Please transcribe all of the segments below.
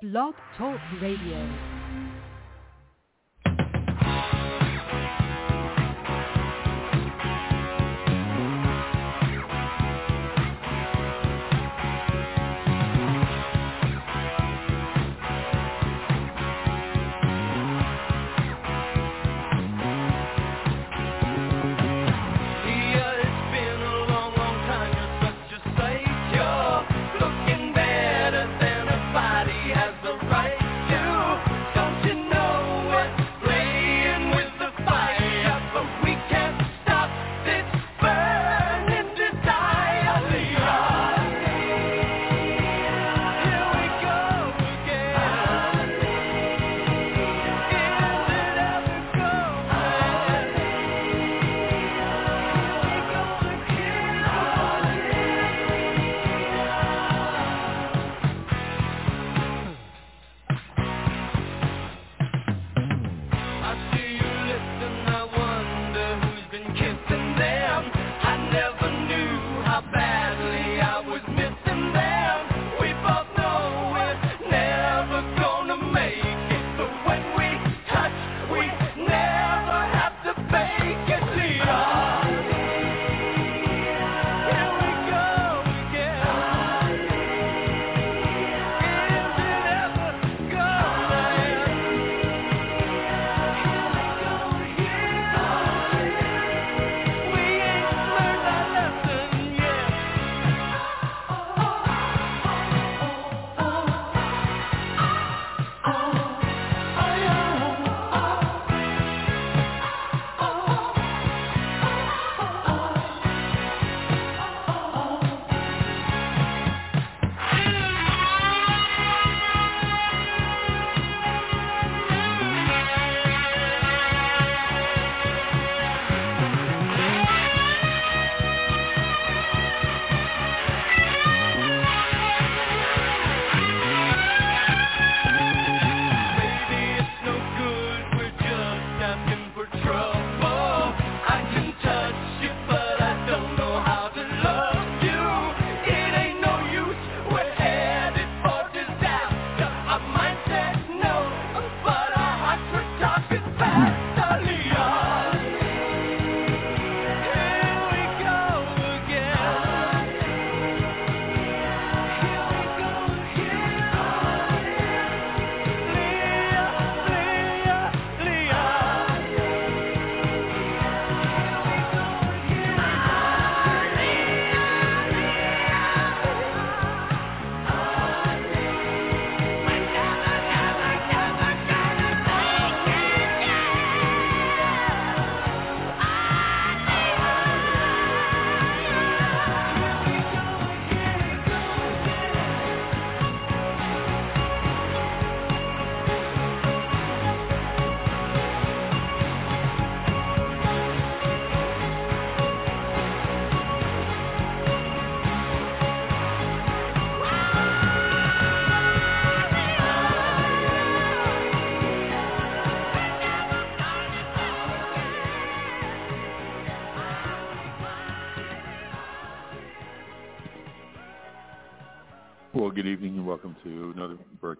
Blog Talk Radio.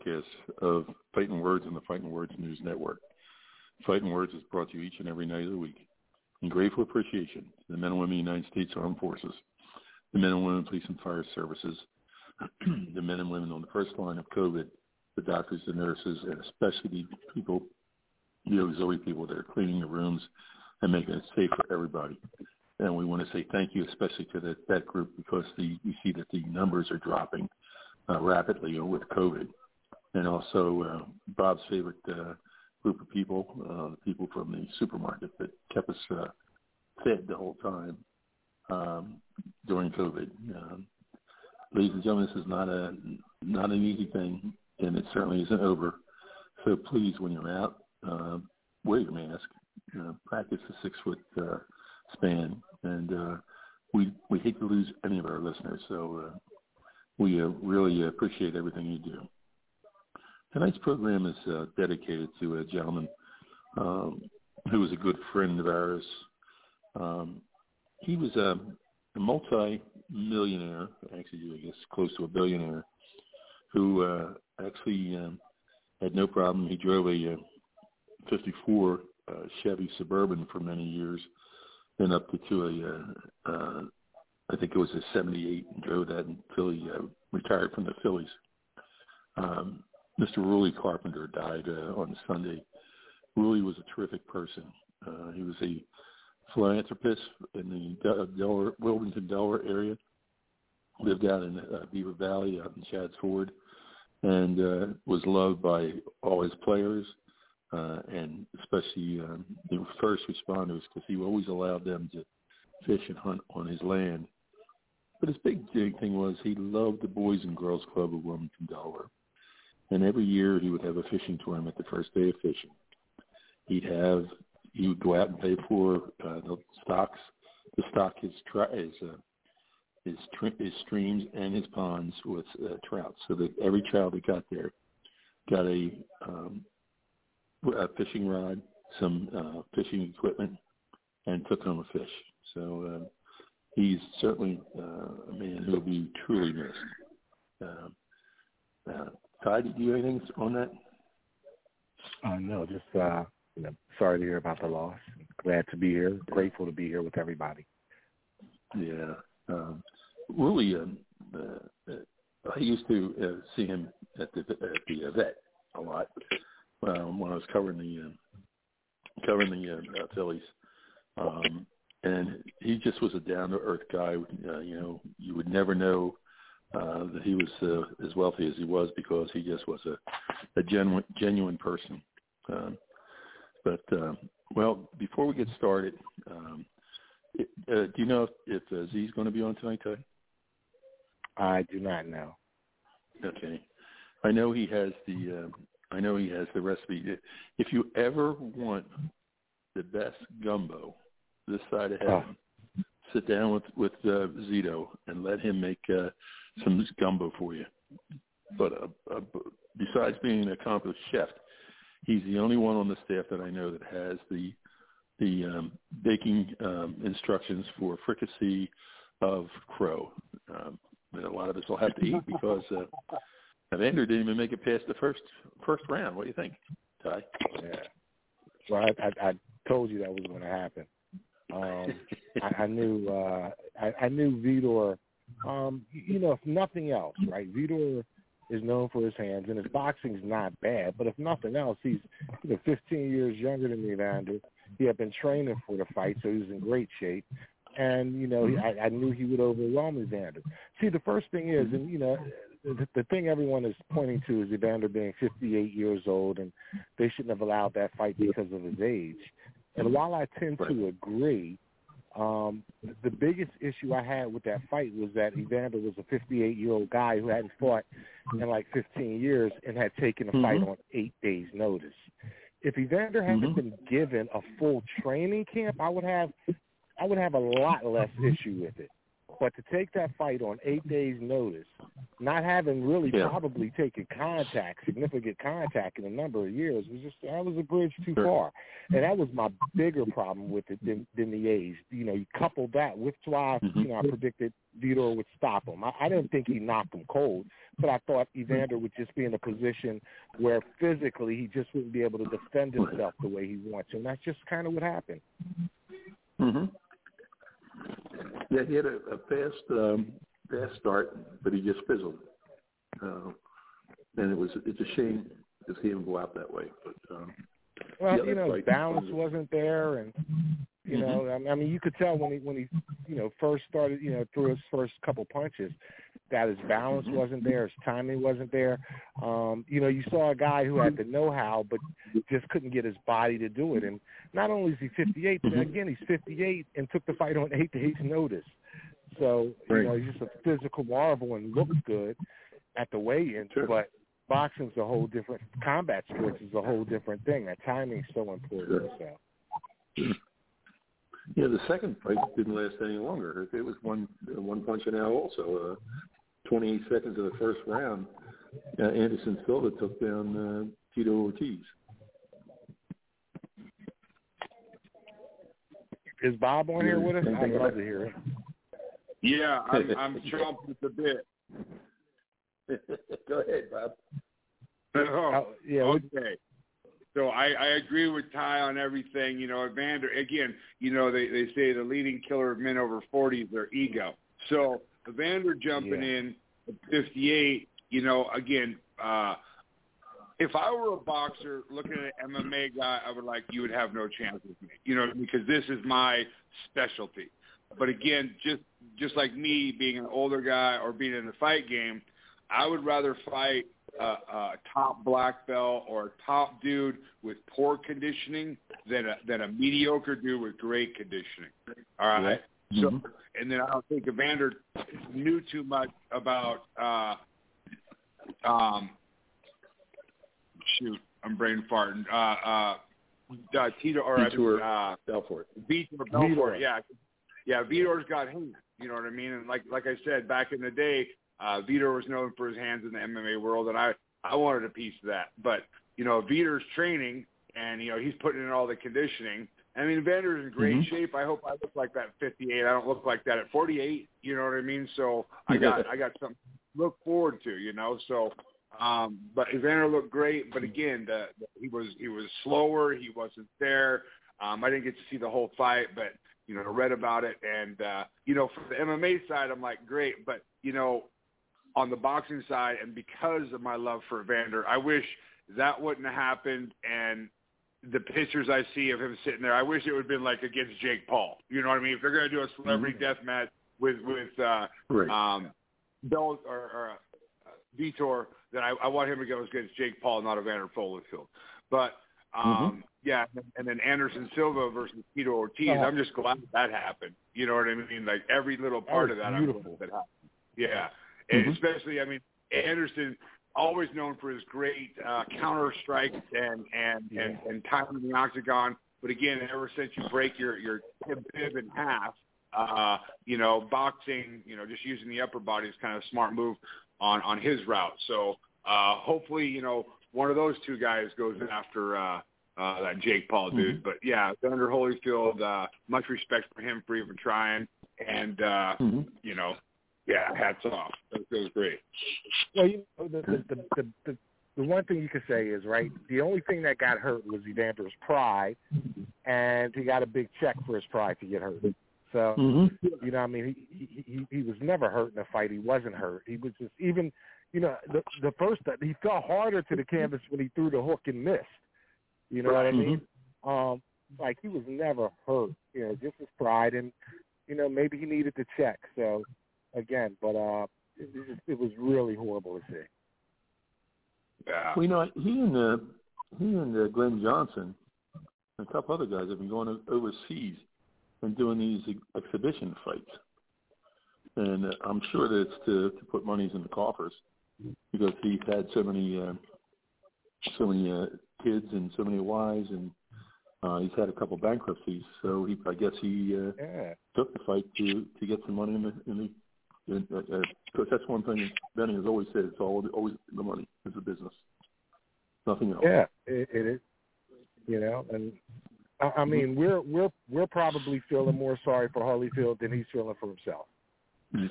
Broadcast of Fighting Words on the Fighting Words News Network. Fighting Words is brought to you each and every night of the week. In grateful appreciation to the men and women of the United States Armed Forces, the men and women of police and fire services, the men and women on the first line of COVID, the doctors, the nurses, and especially the people, the auxiliary people that are cleaning the rooms and making it safe for everybody. And we want to say thank you especially to that, that group because the, we see that the numbers are dropping uh, rapidly with COVID. And also uh, Bob's favorite uh, group of people, uh, the people from the supermarket that kept us uh, fed the whole time um, during COVID. Um, ladies and gentlemen, this is not a not an easy thing, and it certainly isn't over. So please, when you're out, uh, wear your mask. Uh, practice the six foot uh, span, and uh, we we hate to lose any of our listeners. So uh, we uh, really appreciate everything you do. Tonight's program is uh, dedicated to a gentleman um, who was a good friend of ours. Um, he was a, a multi-millionaire, actually, I guess close to a billionaire, who uh, actually um, had no problem. He drove a uh, 54 uh, Chevy Suburban for many years, then up to, to a, uh, uh, I think it was a 78, and drove that until he uh, retired from the Phillies. Um, Mr. Ruly Carpenter died uh, on Sunday. Ruly was a terrific person. Uh, he was a philanthropist in the Delaware, Wilmington, Delaware area. Lived out in uh, Beaver Valley, out in Chadds Ford, and uh, was loved by all his players uh, and especially um, the first responders because he always allowed them to fish and hunt on his land. But his big thing was he loved the Boys and Girls Club of Wilmington, Delaware. And every year he would have a fishing tournament the first day of fishing. He'd have he would go out and pay for uh, the stocks to stock his tri- his uh, his, tr- his streams and his ponds with uh, trout, so that every child that got there got a, um, a fishing rod, some uh, fishing equipment, and took home a fish. So uh, he's certainly uh, a man who will be truly missed. Uh, uh, Todd, do you have anything on that? Uh, no, just uh, you know, sorry to hear about the loss. Glad to be here. Grateful to be here with everybody. Yeah, um, really. Um, uh, uh, I used to uh, see him at the at the vet a lot um, when I was covering the uh, covering the uh, uh, Phillies. Um, and he just was a down to earth guy. Uh, you know, you would never know uh, that he was uh, as wealthy as he was because he just was a, a genuine genuine person. Um, but um, well, before we get started, um, it, uh, do you know if, if uh, Z's going to be on tonight, Ty? I do not know. Okay, I know he has the. Uh, I know he has the recipe. If you ever want the best gumbo this side of heaven, oh. sit down with with uh, Zito and let him make uh, some gumbo for you. But uh, uh, besides being an accomplished chef, he's the only one on the staff that I know that has the the um, baking um, instructions for fricassee of crow. Um, that a lot of us will have to eat because uh, Evander didn't even make it past the first first round. What do you think, Ty? Yeah. Well, I, I, I told you that was going to happen. Um, I, I knew uh, I, I knew Vitor um, you know, if nothing else, right? Vitor is known for his hands, and his boxing's not bad. But if nothing else, he's you know 15 years younger than Evander. He had been training for the fight, so he was in great shape. And you know, he, I, I knew he would overwhelm Evander. See, the first thing is, and you know, the, the thing everyone is pointing to is Evander being 58 years old, and they shouldn't have allowed that fight because of his age. And while I tend to agree, um, the biggest issue I had with that fight was that Evander was a 58 year old guy who hadn't fought in like 15 years and had taken a mm-hmm. fight on eight days' notice. If Evander hadn't mm-hmm. been given a full training camp, I would have I would have a lot less issue with it. But to take that fight on eight days' notice, not having really yeah. probably taken contact, significant contact in a number of years, was just that was a bridge too sure. far, and that was my bigger problem with it than than the age. You know, you couple that with why mm-hmm. you know I predicted Vitor would stop him. I, I didn't think he knocked him cold, but I thought Evander would just be in a position where physically he just wouldn't be able to defend himself the way he wants, and that's just kind of what happened. Mhm. Yeah, he had a, a fast um, fast start, but he just fizzled. Uh, and it was it's a shame to see him go out that way. But um, well, you know, balance wasn't there, and you mm-hmm. know, I mean, you could tell when he when he you know first started, you know, threw his first couple punches, that his balance mm-hmm. wasn't there, his timing wasn't there. Um, you know, you saw a guy who had the know-how, but just couldn't get his body to do it. And not only is he 58, but mm-hmm. again, he's 58 and took the fight on eight days' notice. So you know, he's just a physical marvel and looks good at the weigh-in, sure. but boxing's a whole different. Combat sports is a whole different thing. That timing's so important. Sure. So. Yeah, the second fight didn't last any longer. It was one one punch and out also. Uh, 28 seconds of the first round, uh, Anderson Silva took down uh, Tito Ortiz. Is Bob on here with us? I'd love to hear it. Yeah, I'm, I'm chomping at the bit. Go ahead, Bob. Oh, Yeah, okay. So I, I agree with Ty on everything. You know, Evander again. You know, they they say the leading killer of men over forty is their ego. So Evander jumping Yeah. in at fifty eight. You know, again, uh, if I were a boxer looking at an MMA guy, I would like you would have no chance with me. You know, because this is my specialty. But again, just just like me being an older guy or being in the fight game, I would rather fight a, a top black belt or a top dude with poor conditioning than a than a mediocre dude with great conditioning. All right. So Mhm. and then I don't think Evander knew too much about uh um shoot, I'm brain farting. Uh uh uh, Tito or Vitor. uh Belfort. Vitor Belfort, Vitor. yeah, yeah. Vitor's got hands. You know what I mean? And like like I said back in the day, uh, Vitor was known for his hands in the MMA world, and I I wanted a piece of that. But you know, Vitor's training, and you know he's putting in all the conditioning. I mean, Vander's in great Mhm. shape. I hope I look like that at 58. I don't look like that at 48. You know what I mean? So I got I got something to look forward to. You know, so um, but Evander looked great, but again, the, the, he was he was slower. He wasn't there. Um, I didn't get to see the whole fight, but you know, read about it, and uh, you know, for the MMA side, I'm like, great, but you know, on the boxing side, and because of my love for Evander, I wish that wouldn't have happened. And the pictures I see of him sitting there, I wish it would have been like against Jake Paul. You know what I mean? If they're gonna do a celebrity death match with with uh, Right. um, Bell or, or uh, Vitor, then I, I want him to go against Jake Paul, not Evander Holyfield. But um, yeah, and then Anderson Silva versus Tito Ortiz. Uh-huh. I'm just glad that happened. You know what I mean? Like every little part was of that, I'm beautiful. glad that happened. Yeah, and Mhm. especially, I mean, Anderson always known for his great uh, counter strikes and and Yeah. and and time in the octagon. But again, ever since you break your your tib in half, uh, you know, boxing, you know, just using the upper body is kind of a smart move on on his route. So uh, hopefully, you know, one of those two guys goes after uh, uh, that Jake Paul dude. But yeah, Thunder Holyfield, uh, much respect for him for even trying, and uh, Mhm. you know, yeah, hats off. That was great. Well, you know, the, the, the, the, the, the one thing you could say is, right, the only thing that got hurt was Evander's pride, and he got a big check for his pride to get hurt. So, Mhm. you know, I mean, he, he he he was never hurt in a fight. He wasn't hurt. He was just even, you know, the the first he fell harder to the canvas when he threw the hook and missed. You know what I mean? Um, like he was never hurt. You know, just his pride, and you know, maybe he needed to check. So, again, but uh, it, it, was- it was really horrible to see. Yeah. Well, you know, he and uh, he and uh, Glenn Johnson and a couple other guys have been going overseas and doing these exhibition fights, and uh, I'm sure that it's to, to put monies in the coffers because he's had so many uh, so many uh, kids and so many wives, and uh, he's had a couple bankruptcies. So he, I guess he uh, Yeah. took the fight to to get some money in the in the in, uh, uh, because that's one thing Benny has always said. It's all always the money is the business, nothing else. Yeah, it, it is. You know, and I, I mean, we're we're we're probably feeling more sorry for Holyfield than he's feeling for himself.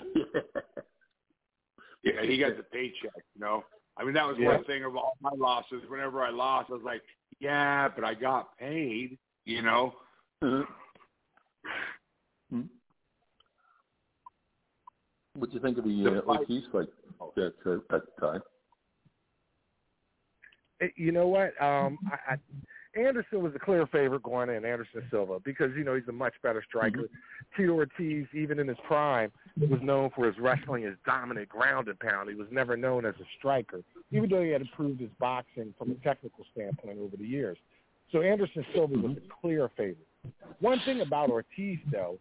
Yeah, he got the paycheck, you know. I mean, that was Yeah. one thing of all my losses. Whenever I lost, I was like, yeah, but I got paid, you know. Uh-huh. Hmm. What do you think of the, The uh, fight- Ortiz fight that uh, at the time? You know what? Um, I, I, Anderson was a clear favorite going in, Anderson Silva, because you know he's a much better striker. Mm-hmm. Tito Ortiz, even in his prime, was known for his wrestling, his dominant ground and pound. He was never known as a striker, even though he had improved his boxing from a technical standpoint over the years. So Anderson Silva was mm-hmm. a clear favorite. One thing about Ortiz, though,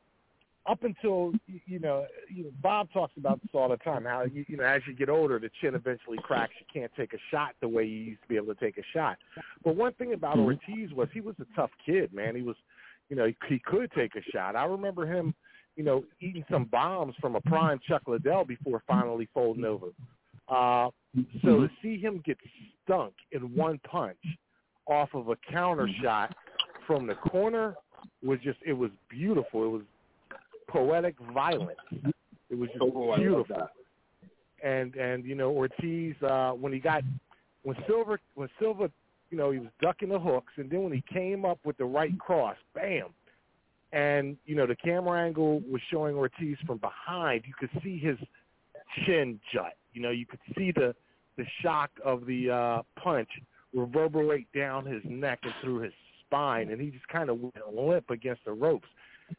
up until you know, you know, Bob talks about this all the time. How you, you know, as you get older, the chin eventually cracks. You can't take a shot the way you used to be able to take a shot. But one thing about Mhm. Ortiz was he was a tough kid, man. He was, you know, he, he could take a shot. I remember him, you know, eating some bombs from a prime Chuck Liddell before finally folding over. Uh, so to see him get stunk in one punch off of a counter shot from the corner was just it was beautiful. It was poetic violence. It was just Oh, beautiful. And and you know Ortiz uh, when he got when Silver when Silver, you know, he was ducking the hooks, and then when he came up with the right cross, bam, and you know the camera angle was showing Ortiz from behind. You could see his chin jut. You know, you could see the the shock of the uh, punch reverberate down his neck and through his spine, and he just kind of went limp against the ropes.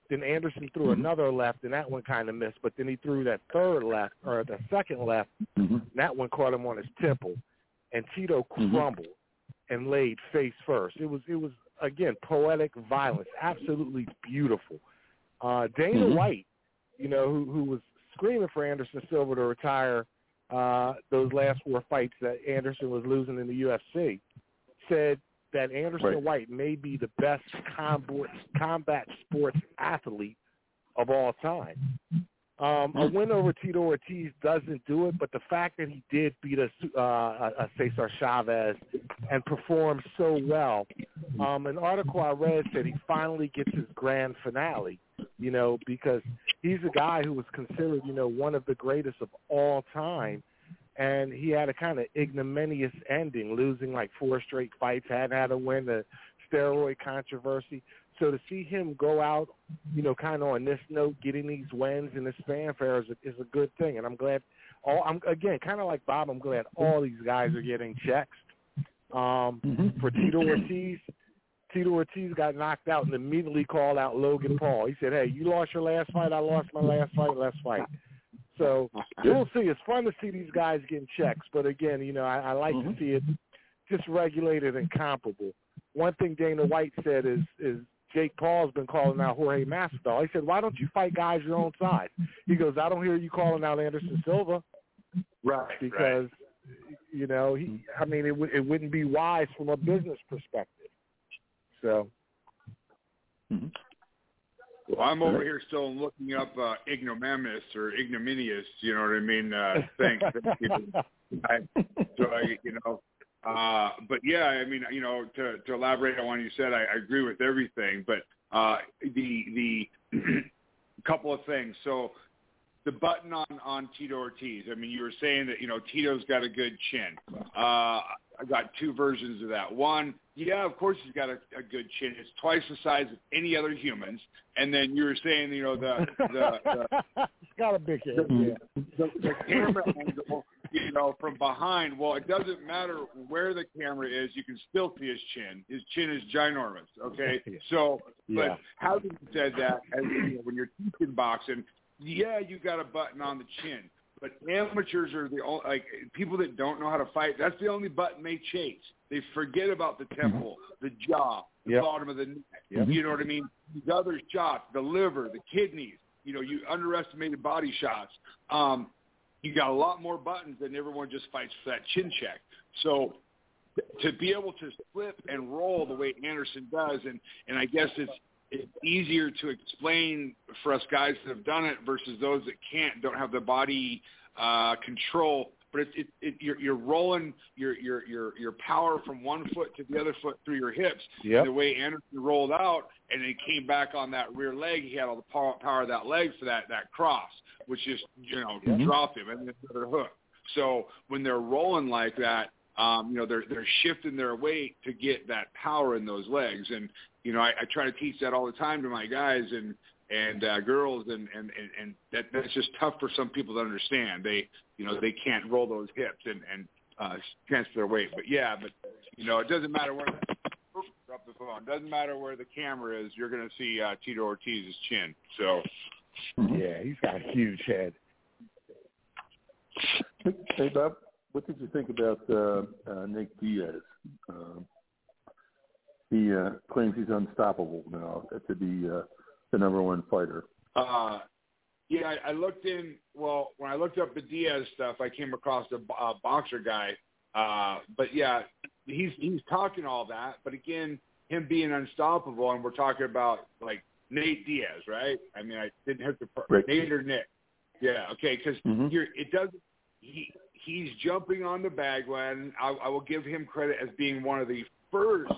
Then Anderson threw another left, and that one kind of missed. But then he threw that third left or the second left. Mm-hmm. And that one caught him on his temple, and Tito Mhm. crumbled and laid face first. It was it was again poetic violence, absolutely beautiful. Uh, Dana Mhm. White, you know, who who was screaming for Anderson Silva to retire uh, those last four fights that Anderson was losing in the UFC, said that Anderson Right. White may be the best combat combat sports athlete of all time. Um, a win over Tito Ortiz doesn't do it, but the fact that he did beat a, uh, a Cesar Chavez and performed so well, um, an article I read said he finally gets his grand finale. You know, because he's a guy who was considered, you know, one of the greatest of all time, and he had a kind of ignominious ending, losing like four straight fights, hadn't had a win, the steroid controversy. So to see him go out, you know, kind of on this note, getting these wins and this fanfare is a, is a good thing, and I'm glad. All I'm again, kind of like Bob, I'm glad all these guys are getting checks. Um, Mhm. for Tito Ortiz, Tito Ortiz got knocked out and immediately called out Logan Paul. He said, "Hey, you lost your last fight. I lost my last fight. Let's fight." So we'll see. It's fun to see these guys getting checks, but again, you know, I, I like Mhm. to see it just regulated and comparable. One thing Dana White said is is Jake Paul's been calling out Jorge Masvidal. He said, "Why don't you fight guys your own size?" He goes, "I don't hear you calling out Anderson Silva Right. because you know he. I mean, it w- it wouldn't be wise from a business perspective." So Mhm. Well, I'm over here still looking up uh, ignominious or ignominious. You know what I mean? Uh, thanks. I, so I, you know, uh, but yeah, I mean, you know, to, to elaborate on what you said, I, I agree with everything. But uh, the the couple of things. So the button on on Tito Ortiz. I mean, you were saying that you know Tito's got a good chin. Uh, I got two versions of that. One, yeah, of course he's got a, a good chin. It's twice the size of any other humans. And then you were saying, you know, the the, the it's got a big head. Yeah. the, the camera angle, you know, from behind. Well, it doesn't matter where the camera is; you can still see his chin. His chin is ginormous. Okay, so Yeah. but having said that, as you know, when you're teaching boxing, yeah, you got a button on the chin. But amateurs are the only like people that don't know how to fight. That's the only button they chase. They forget about the temple, the jaw, the Yep. bottom of the neck. Yep. You know what I mean? These other shots, the liver, the kidneys. You know, you underestimated body shots. Um, you got a lot more buttons than everyone just fights for that chin check. So to be able to flip and roll the way Anderson does, and and I guess it's it's easier to explain for us guys that have done it versus those that can't, don't have the body uh, control. But it's it, it, you're you're rolling your your your your power from one foot to the other foot through your hips. Yep. The way Anderson rolled out and he came back on that rear leg, he had all the power, power of that leg for that that cross, which just you know Mhm. dropped him and then the other hook. So when they're rolling like that, um, you know they're they're shifting their weight to get that power in those legs, and you know I, I try to teach that all the time to my guys and and uh, girls, and and and, and that that's just tough for some people to understand. They you know they can't roll those hips and and uh, transfer their weight. But yeah, but you know it doesn't matter where. Drop the phone. Doesn't matter where the camera is. You're going to see uh, Tito Ortiz's chin. So Mhm. Yeah, he's got a huge head. Hey, Bob, what did you think about uh, uh, Nick Diaz? He uh, claims he's unstoppable now to be uh, the number one fighter. Uh, yeah, I, I looked in. Well, when I looked up the Diaz stuff, I came across a, a boxer guy. Uh, but yeah, he's he's talking all that. But again, him being unstoppable, and we're talking about like Nate Diaz, right? I mean, I didn't have to Right. Nate or Nick. Yeah, okay, because Mhm. you're it does he he's jumping on the bagwagon. I, I will give him credit as being one of the first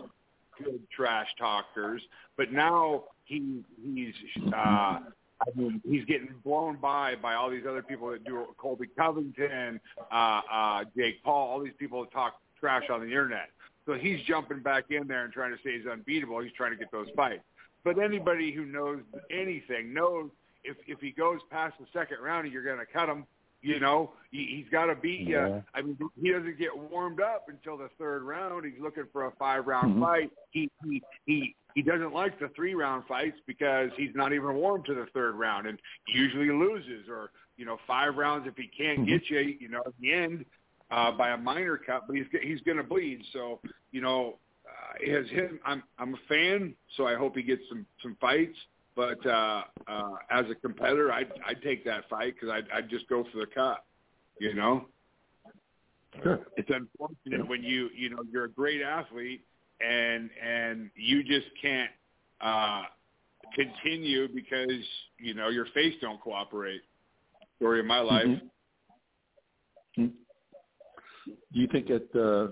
good trash talkers, but now he he's uh I mean he's getting blown by by all these other people that do Colby Covington, uh uh Jake Paul, all these people that talk trash on the internet. So he's jumping back in there and trying to say he's unbeatable. He's trying to get those fights. But anybody who knows anything knows if if he goes past the second round, you're going to cut him. You know, he, he's got to beat you. Yeah. I mean, he doesn't get warmed up until the third round. He's looking for a five round Mhm. fight. He he he he doesn't like the three round fights because he's not even warm to the third round, and usually loses or you know five rounds if he can't Mhm. get you. You know, at the end uh, by a minor cut, but he's he's going to bleed. So you know, uh, as him, I'm I'm a fan, so I hope he gets some some fights. But uh, uh, as a competitor, I'd I'd take that fight because I'd I'd just go for the cut. You know, Sure. it's unfortunate when you you know you're a great athlete and and you just can't uh, continue because you know your face don't cooperate. Story of my life. Mhm. Mhm. Do you think that uh,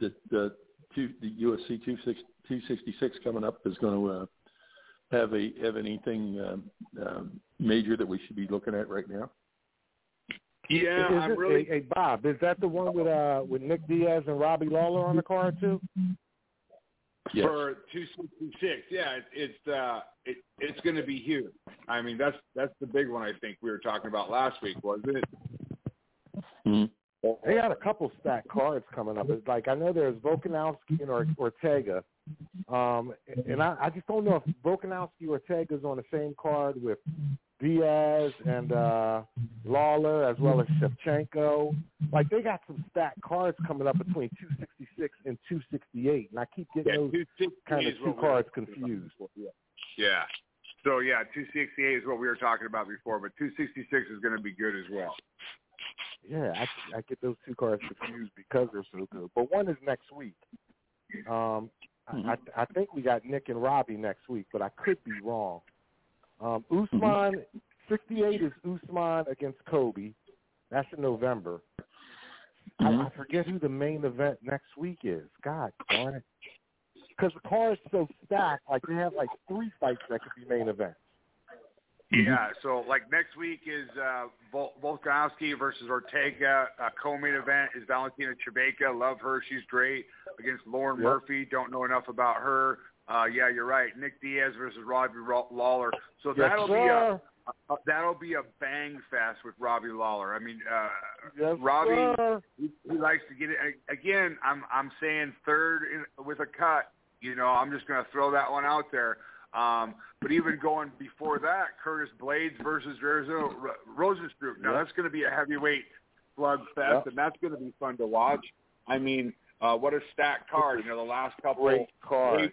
that uh, two, the UFC 266 coming up is going to uh, have a have anything um, um, major that we should be looking at right now? Yeah, is I'm it, really hey, hey, Bob, is that the one with uh with Nick Diaz and Robbie Lawler on the card too? Yes. for 266. Yeah, it, it's uh, it, it's going to be huge. I mean, that's that's the big one. I think we were talking about last week, wasn't it? Mhm. They got a couple stacked cards coming up. It's like I know there's Volkanovski and Ortega, um, and I, I just don't know if Volkanovski Ortega's on the same card with Diaz and uh, Lawler as well as Shevchenko. Like they got some stacked cards coming up between 266 and 268, and I keep getting those kind of two what we were cards confused. Yeah. Yeah. So yeah, 268 is what we were talking about before, but 266 is going to be good as well. Yeah, I, I get those two cards confused because they're so good. But one is next week. Um, I, I, I think we got Nick and Robbie next week, but I could be wrong. Um, Usman, 68 is Usman against Colby. That's in November. I, I Mhm. forget who the main event next week is. God darn it. Because the card's so stacked, like they have like three fights that could be main events. Yeah, so like next week is uh, Vol- Volkanovski versus Ortega. Uh, co-main event is Valentina Shevchenko. Love her, she's great. Against Lauren Yep. Murphy, don't know enough about her. Uh, yeah, you're right. Nick Diaz versus Robbie Lawler. So Yes, that'll be a sir. uh, that'll be a bang fest with Robbie Lawler. I mean, uh, Yes, Robbie sir. he, he likes to get it again. I'm I'm saying third in, with a cut. You know, I'm just going to throw that one out there. Um, but even going before that, Curtis Blaydes versus Rozenstruik. Now Yep. that's going to be a heavyweight slugfest, Yep. and that's going to be fun to watch. I mean, uh, what a stacked card. You know, the last couple Great card.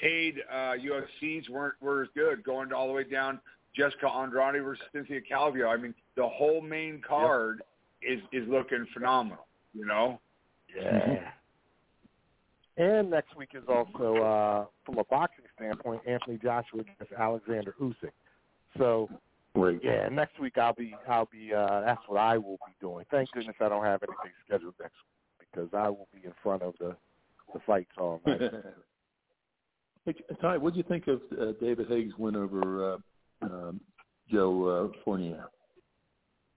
paid uh, UFCs weren't were as good, going all the way down Jessica Andrade versus Cynthia Calvillo. I mean, the whole main card is is looking phenomenal. You know, Yeah. And next week is also, uh, from a boxing standpoint, Anthony Joshua against Alexander Usyk. So Right. yeah, next week I'll be I'll be uh, that's what I will be doing. Thank goodness I don't have anything scheduled next week because I will be in front of the the fights all night. hey, Ty, what do you think of uh, David Haye's win over uh, um, Joe uh, Fournier?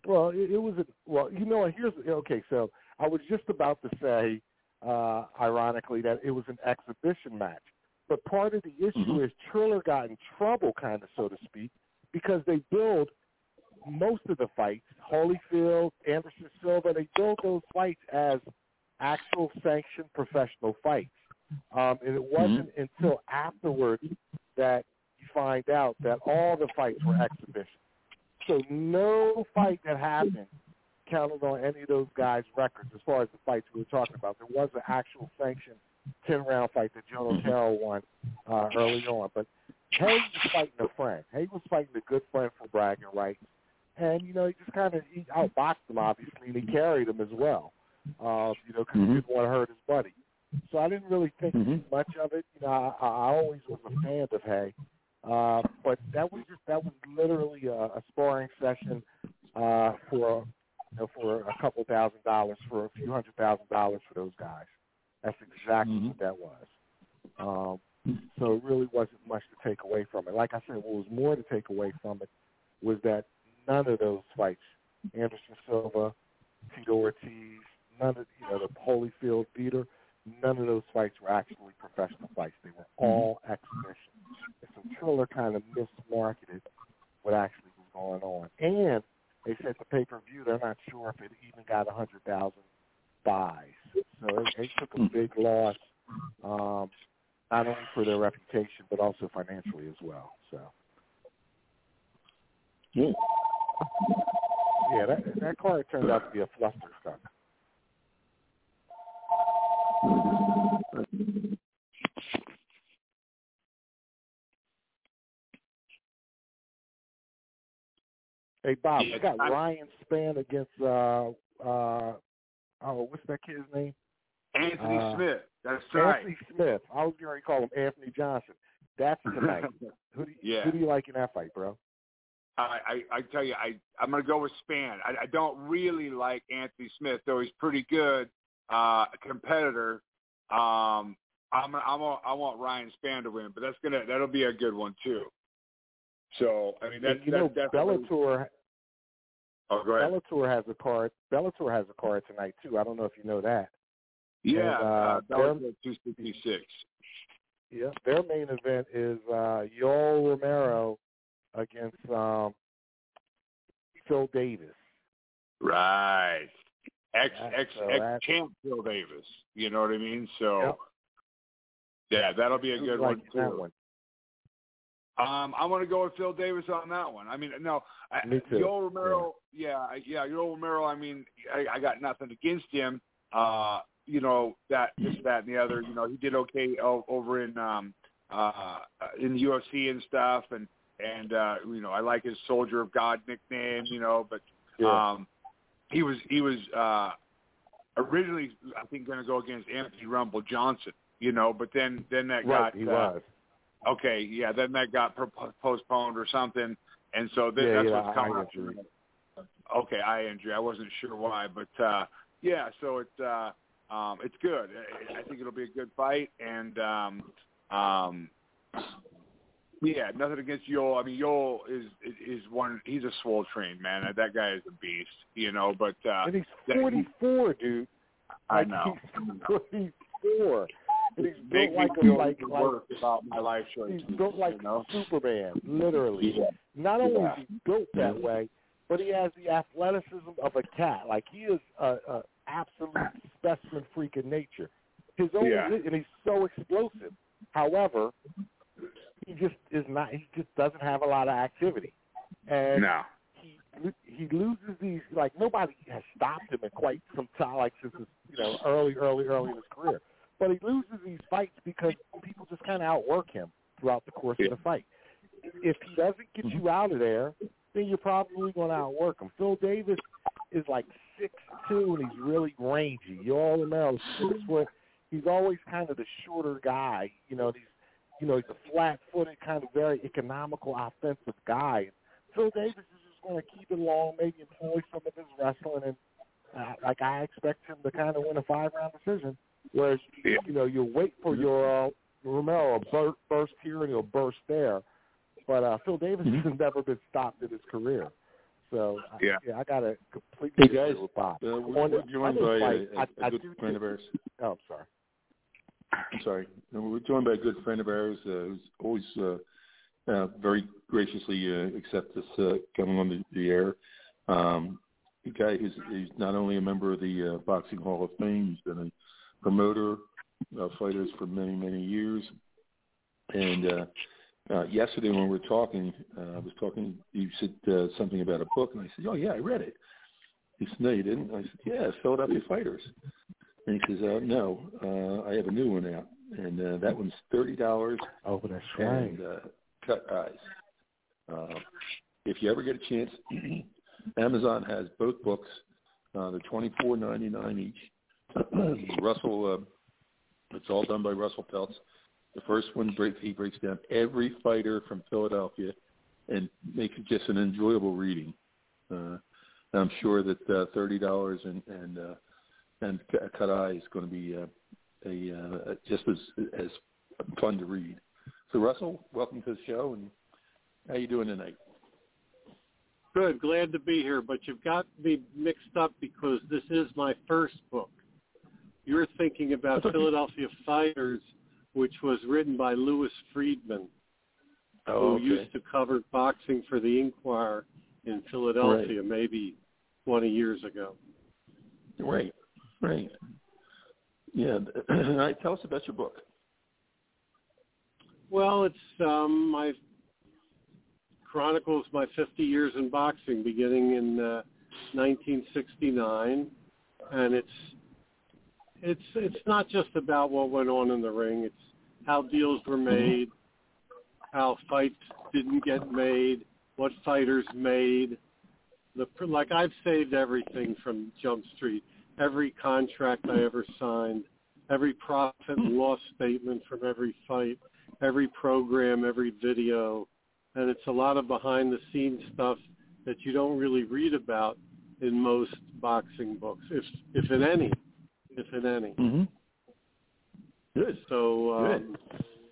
Well, it, it was a, well, you know, here's okay. So I was just about to say, uh, ironically, that it was an exhibition match, but part of the issue Mhm. is Triller got in trouble, kind of so to speak, because they build most of the fights, Holyfield, Anderson Silva, they build those fights as actual sanctioned professional fights, um, and it wasn't until afterwards that you find out that all the fights were exhibitions. So no fight that happened counted on any of those guys' records as far as the fights we were talking about. There was an actual sanctioned ten round fight that Joe Otero won uh, early on. But Hayes was fighting a friend. Hayes was fighting a good friend for bragging rights. And, you know, he just kind of he outboxed him, obviously, and he carried him as well, uh, you know, because Mhm. he didn't want to hurt his buddy. So I didn't really think Mhm. much of it. You know, I, I always was a fan of Haye. Uh, but that was just that was literally a, a sparring session uh, for you know, for a couple thousand dollars, for a few hundred thousand dollars for those guys. That's exactly Mhm. what that was. Um, so it really wasn't much to take away from it. Like I said, what was more to take away from it was that none of those fights, Anderson Silva, Tito Ortiz, none of you know the Holyfield theater. None of those fights were actually professional fights. They were all exhibitions. And so Triller kind of mismarketed what actually was going on. And they said the pay per view, they're not sure if it even got a hundred thousand buys. So they, they took a big loss, um, not only for their reputation but also financially as well. So Yeah. yeah, that that card turned out to be a flusterfuck. Hey Bob, Yeah, we got I- Ryan Spann against uh uh oh what's that kid's name? Anthony Uh, Smith. That's right. Anthony Smith. I was going to call him Anthony Johnson. That's tonight. who do you, Yeah. who do you like in that fight, bro? I, I, I tell you, I, I'm going to go with Spann. I, I don't really like Anthony Smith, though he's pretty good uh, competitor. Um, I'm, I'm, a, I want Ryan Spann to win, but that's gonna, that'll be a good one too. So, I mean, that's, you know, that's definitely. Bellator oh, go ahead. Bellator has a card. Bellator has a card tonight too. I don't know if you know that. Yeah, and, uh, uh, that was 266. Yeah, their main event is uh Yoel Romero against um Phil Davis. Right. Ex That's- ex so ex champ Phil Davis. You know what I mean? So Yep. yeah, that'll be a good like one too. one? Um, I'm going to go with Phil Davis on that one. I mean, no, I, Me too. Yoel Romero. Yeah, I- yeah, Yoel Romero. I mean, I, I got nothing against him. Uh, you know that this, that, and the other. You know, he did okay o- over in um uh in the UFC and stuff, and and uh, you know, I like his Soldier of God nickname. You know, but Yeah. um, he was he was uh originally I think going to go against Anthony Rumble Johnson. You know, but then then that right, got he uh, was. Okay, yeah, then that got pro- postponed or something, and so then Yeah, that's yeah, what's coming up. injury. Okay, eye injury. I wasn't sure why, but uh yeah, so it's uh um it's good. I think it'll be a good fight, and um um yeah, nothing against Yoel. I mean, Yoel is is one. He's a swole train man. That guy is a beast, you know. But uh and he's 44, dude. I know. He's 44. He's built like a like like about my life choices. he's built like you know? Superman, literally. Yeah. Not only Yeah. is he built that mm-hmm. way, but he has the athleticism of a cat. Like he is a, a absolute specimen freak of nature. His own, Yeah. and he's so explosive. However, he just is not. He just doesn't have a lot of activity, and No. he he loses these. Like nobody has stopped him in quite some time. Like since his, you know early, early, early in his career. But he loses these fights because people just kind of outwork him throughout the course of the fight. If he doesn't get you out of there, then you're probably going to outwork him. Phil Davis is like six two and he's really rangy. Yoel Romero is six foot. He's always kind of the shorter guy. You know, he's you know he's a flat footed, kind of very economical offensive guy. Phil Davis is just going to keep it long, maybe employ some of his wrestling, and uh, like I expect him to kind of win a five round decision. Whereas Yeah. you know you wait for your uh, Romero a bur- burst here and he'll burst there, but uh, Phil Davis has never been stopped in his career. So I- Yeah. yeah, I got to completely Hey, guys, with Bob. Uh, we're, the we're joined by fight, a, a, I- I good do friend think- of ours. Oh, I'm sorry. I'm sorry. Uh, We're joined by a good friend of ours uh, who's always uh, uh, very graciously uh, accept us uh, coming on the, the air. Um, the guy who's he's not only a member of the uh, Boxing Hall of Fame, he's been a promoter of fighters for many, many years. And uh, uh, yesterday when we were talking, uh, I was talking, you said uh, something about a book, and I said, oh, yeah, I read it. He said, no, you didn't? I said, yeah, Philadelphia Fighters. And he says, uh, no, uh, I have a new one out, and uh, that one's thirty dollars Oh, that's right. and uh, cut eyes. Uh, if you ever get a chance, Amazon has both books. Uh, they're twenty four ninety nine each. Russell, uh, it's all done by Russell Peltz. The first one break he breaks down every fighter from Philadelphia and makes it just an enjoyable reading. Uh, I'm sure that uh, thirty dollars and and uh, and eye is going to be uh, a uh, just as as fun to read. So Russell, welcome to the show, and how you doing tonight? Good. Glad to be here, but you've got me mixed up because this is my first book. You're thinking about Philadelphia Fighters, which was written by Lewis Friedman, Oh, who used to cover boxing for the Inquirer in Philadelphia maybe 20 years ago. Right, right. Yeah. All right. Tell us about your book. Well, it's um, my chronicles my 50 years in boxing, beginning in uh, 1969, and it's it's it's not just about what went on in the ring. It's how deals were mm-hmm. made, how fights didn't get made, what fighters made. The like I've saved everything from Jump Street, every contract I ever signed, every profit and loss statement from every fight, every program, every video, and it's a lot of behind the scenes stuff that you don't really read about in most boxing books, if if in any, if in any. Mm-hmm. Good. So um,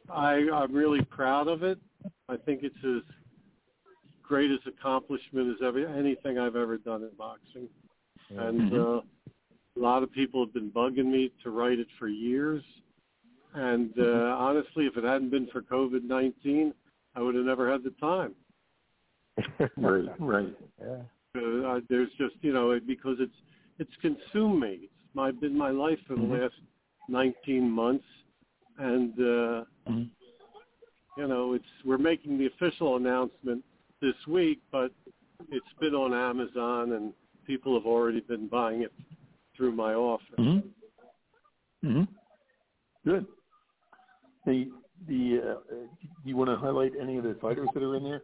I, I'm really proud of it. I think it's as great as accomplishment as ever, anything I've ever done in boxing. And Mhm. uh, a lot of people have been bugging me to write it for years. And uh, Mm-hmm. honestly, if it hadn't been for COVID-19, I would have never had the time. Right, right. Yeah. Uh, there's just you know it, because it's it's consumed me. My been my life for the Mhm. last 19 months, and uh, Mhm. you know it's we're making the official announcement this week, but it's been on Amazon and people have already been buying it through my office. Mm-hmm. Mm-hmm. Good. The the uh, do you want to highlight any of the fighters that are in there?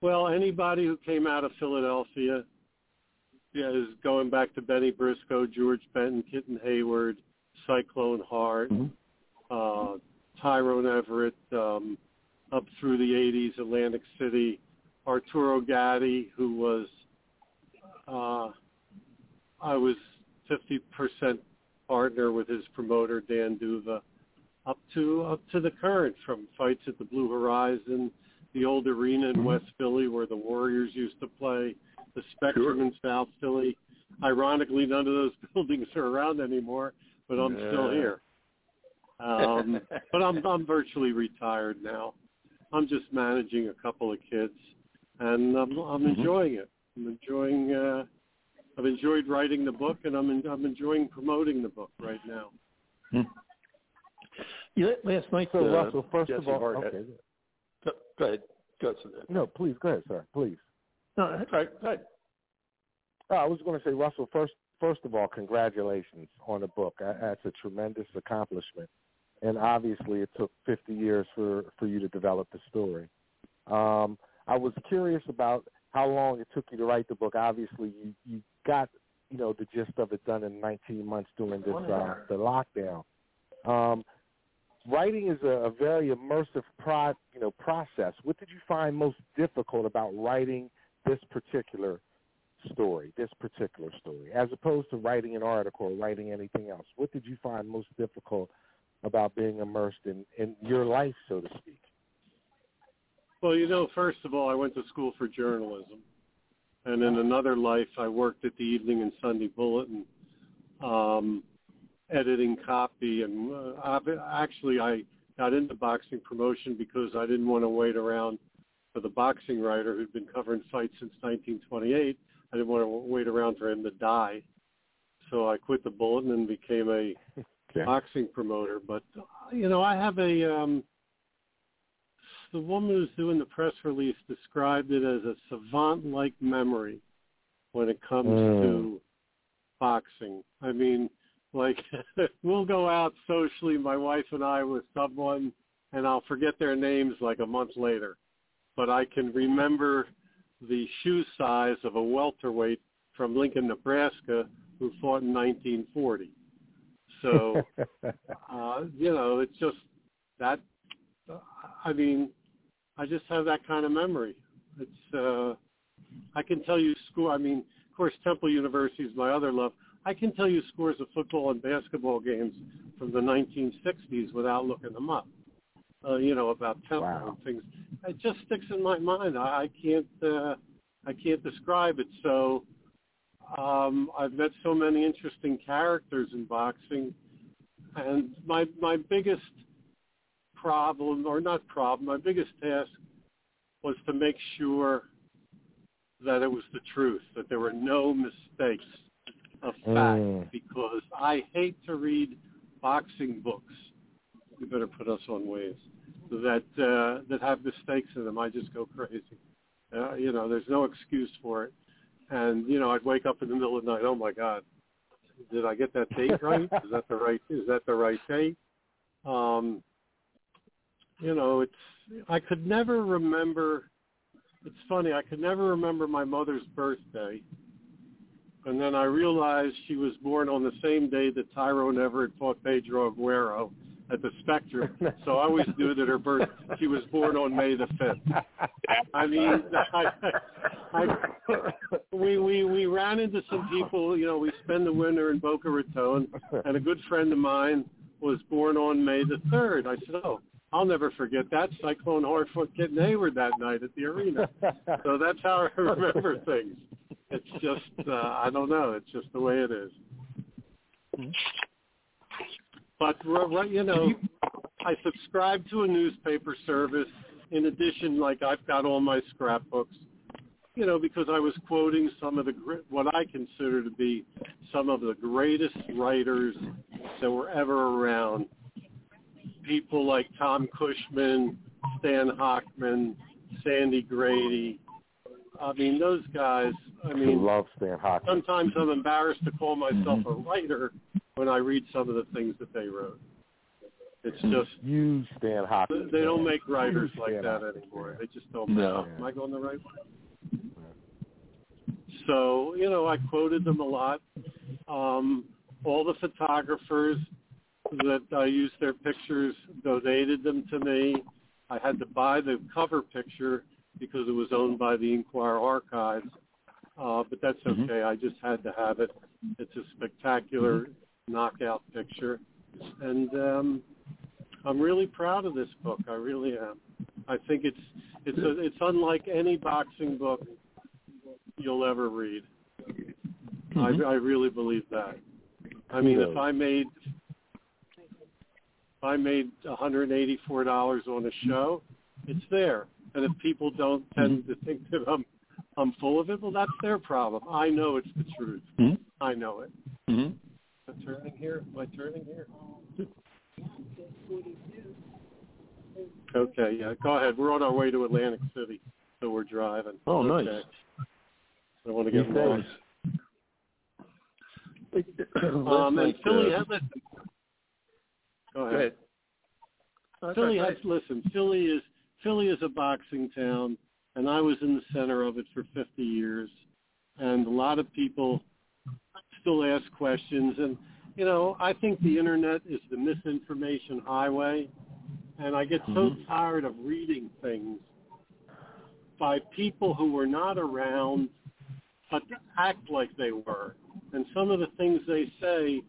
Well, anybody who came out of Philadelphia is going back to Benny Briscoe, George Benton, Kitten Hayward, Cyclone Hart, Mhm. uh, Tyrone Everett, um, up through the 80s, Atlantic City, Arturo Gatti, who was, uh, I was 50% partner with his promoter, Dan Duva, up to, up to the current from fights at the Blue Horizon, the old arena in Mhm. West Philly where the Warriors used to play, the Spectrum Sure. in South Philly. Ironically, none of those buildings are around anymore, but I'm still here. Um, but I'm I'm virtually retired now. I'm just managing a couple of kids, and I'm I'm Mhm. enjoying it. I'm enjoying. Uh, I've enjoyed writing the book, and I'm en- I'm enjoying promoting the book right now. Yeah, last night. So uh, Russell, first Jesse of all, Hart okay. go, go ahead. Go ahead. No, please go ahead, sir. Please. No, that's all right. Go ahead. Oh, I was going to say, Russell. First, first of all, congratulations on the book. That's a tremendous accomplishment, and obviously, it took 50 years for for you to develop the story. Um, I was curious about how long it took you to write the book. Obviously, you you got you know the gist of it done in 19 months during this uh, the lockdown. Um, writing is a, a very immersive pro, you know process. What did you find most difficult about writing this particular story, this particular story, as opposed to writing an article or writing anything else? What did you find most difficult about being immersed in, in your life, so to speak? Well, you know, first of all, I went to school for journalism, and in another life, I worked at the Evening and Sunday Bulletin, um, editing copy. And uh, actually, I got into boxing promotion because I didn't want to wait around for the boxing writer who'd been covering fights since 1928. I didn't want to wait around for him to die, so I quit the Bulletin and became a Okay. boxing promoter. But you know, I have a um, the woman who's doing the press release described it as a savant-like memory when it comes Mm. to boxing. I mean, like we'll go out socially, my wife and I, with someone, and I'll forget their names like a month later, but I can remember the shoe size of a welterweight from Lincoln, Nebraska, who fought in 1940. So uh, you know, it's just that. I mean, I just have that kind of memory. It's. uh I can tell you score. I mean, of course, Temple University is my other love. I can tell you scores of football and basketball games from the 1960s without looking them up. uh, you know, about tempo Wow. and things. It just sticks in my mind. I, I can't, uh, I can't describe it. So, um, I've met so many interesting characters in boxing, and my my biggest problem, or not problem, my biggest task was to make sure that it was the truth, that there were no mistakes of fact, Mm. because I hate to read boxing books. You better put us on waves that uh, that have mistakes in them. I just go crazy. Uh, you know, there's no excuse for it. And you know, I'd wake up in the middle of the night. Oh my God, did I get that date right? is that the right? Is that the right date? Um, you know, it's I could never remember. It's funny. I could never remember my mother's birthday, and then I realized she was born on the same day that Tyrone Everett fought Pedro Aguero at the Spectrum. So I always knew that her birth. She was born on May the fifth. I mean, I, I, we we we ran into some people. You know, we spend the winter in Boca Raton, and a good friend of mine was born on May the third. I said, "Oh, I'll never forget that Cyclone Harfoot getting Hayward that night at the arena." So that's how I remember things. It's just uh, I don't know. It's just the way it is. But right, you know, I subscribe to a newspaper service. In addition, like I've got all my scrapbooks, you know, because I was quoting some of the what I consider to be some of the greatest writers that were ever around. People like Tom Cushman, Stan Hochman, Sandy Grady. I mean, those guys. I I mean, love Stan Hockey. sometimes I'm embarrassed to call myself a writer when I read some of the things that they wrote. It's just You Stan Hockey. they don't make writers You like Stan that Hockey. anymore. They just don't. No. Am I going the right way? So you know, I quoted them a lot. Um, all the photographers that I used their pictures donated them to me. I had to buy the cover picture because it was owned by the Inquirer Archives. Uh, but that's Mhm. okay. I just had to have it. It's a spectacular knockout picture, and um, I'm really proud of this book. I really am. I think it's it's a, it's unlike any boxing book you'll ever read. Mhm. I, I really believe that. I mean, if I made I made $184 on a show, it's there. And if people don't tend to think that I'm I'm full of it, well, that's their problem. I know it's the truth. Mhm. I know it. Mhm. Am I turning here? Am I turning here? Okay, yeah. Go ahead. We're on our way to Atlantic City, so we're driving. Oh, okay. nice. I want to get lost. Um, and Philly uh, listen. Go Go ahead. ahead. Oh, Philly that's has listen. Philly is Philly is a boxing town, and I was in the center of it for 50 years, and a lot of people still ask questions, and you know I think the internet is the misinformation highway, and I get so Mhm. tired of reading things by people who were not around but act like they were. And some of the things they say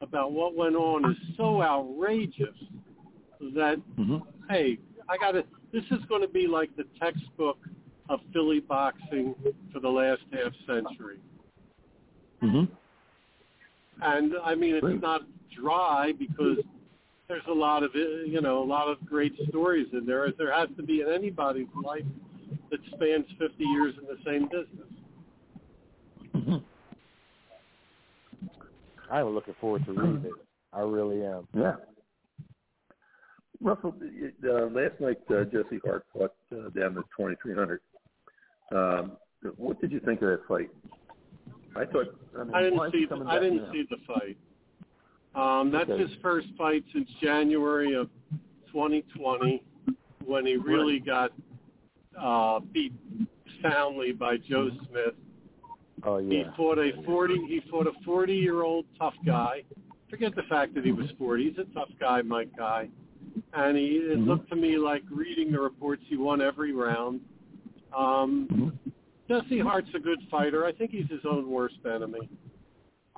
about what went on is so outrageous that Mhm. hey, I got to. This is going to be like the textbook of Philly boxing for the last half century. Mhm. And I mean, it's Great. not dry because there's a lot of you know a lot of great stories in there. There has to be in anybody's life that spans 50 years in the same business. Mhm. I'm looking forward to reading it. I really am. Yeah. Russell, uh, last night uh, Jesse Hart fought uh, down to 2300. Um, what did you think of that fight? I thought I, mean, I didn't is he see. coming I didn't now? see the fight. Um, that's Okay. his first fight since January of 2020, when he really got uh, beat soundly by Joe Smith. Oh He fought a 40. He fought a 40 year old tough guy. Forget the fact that he was 40. He's a tough guy, Mike Guy. And he it Mhm. looked to me like reading the reports, he won every round. Um, Mhm. Jesse Hart's a good fighter. I think he's his own worst enemy.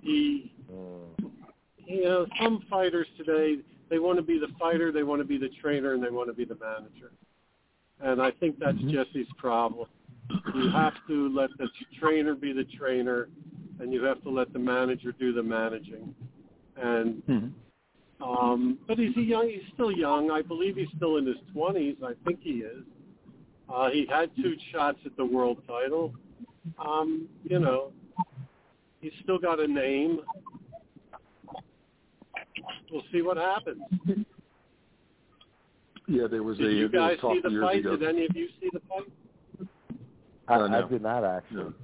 He Mm. you know, some fighters today they want to be the fighter, they want to be the trainer, and they want to be the manager. And I think that's Mhm. Jesse's problem. You have to let the trainer be the trainer, and you have to let the manager do the managing. And Mhm. um, but he's a young. He's still young. I believe he's still in his twenties. I think he is. Uh, he had two shots at the world title. Um, you know, he's still got a name. We'll see what happens. Yeah, there was a Did you guys see the fight? ago. Did any of you see the fight? I, Uh, no. I did not actually. No.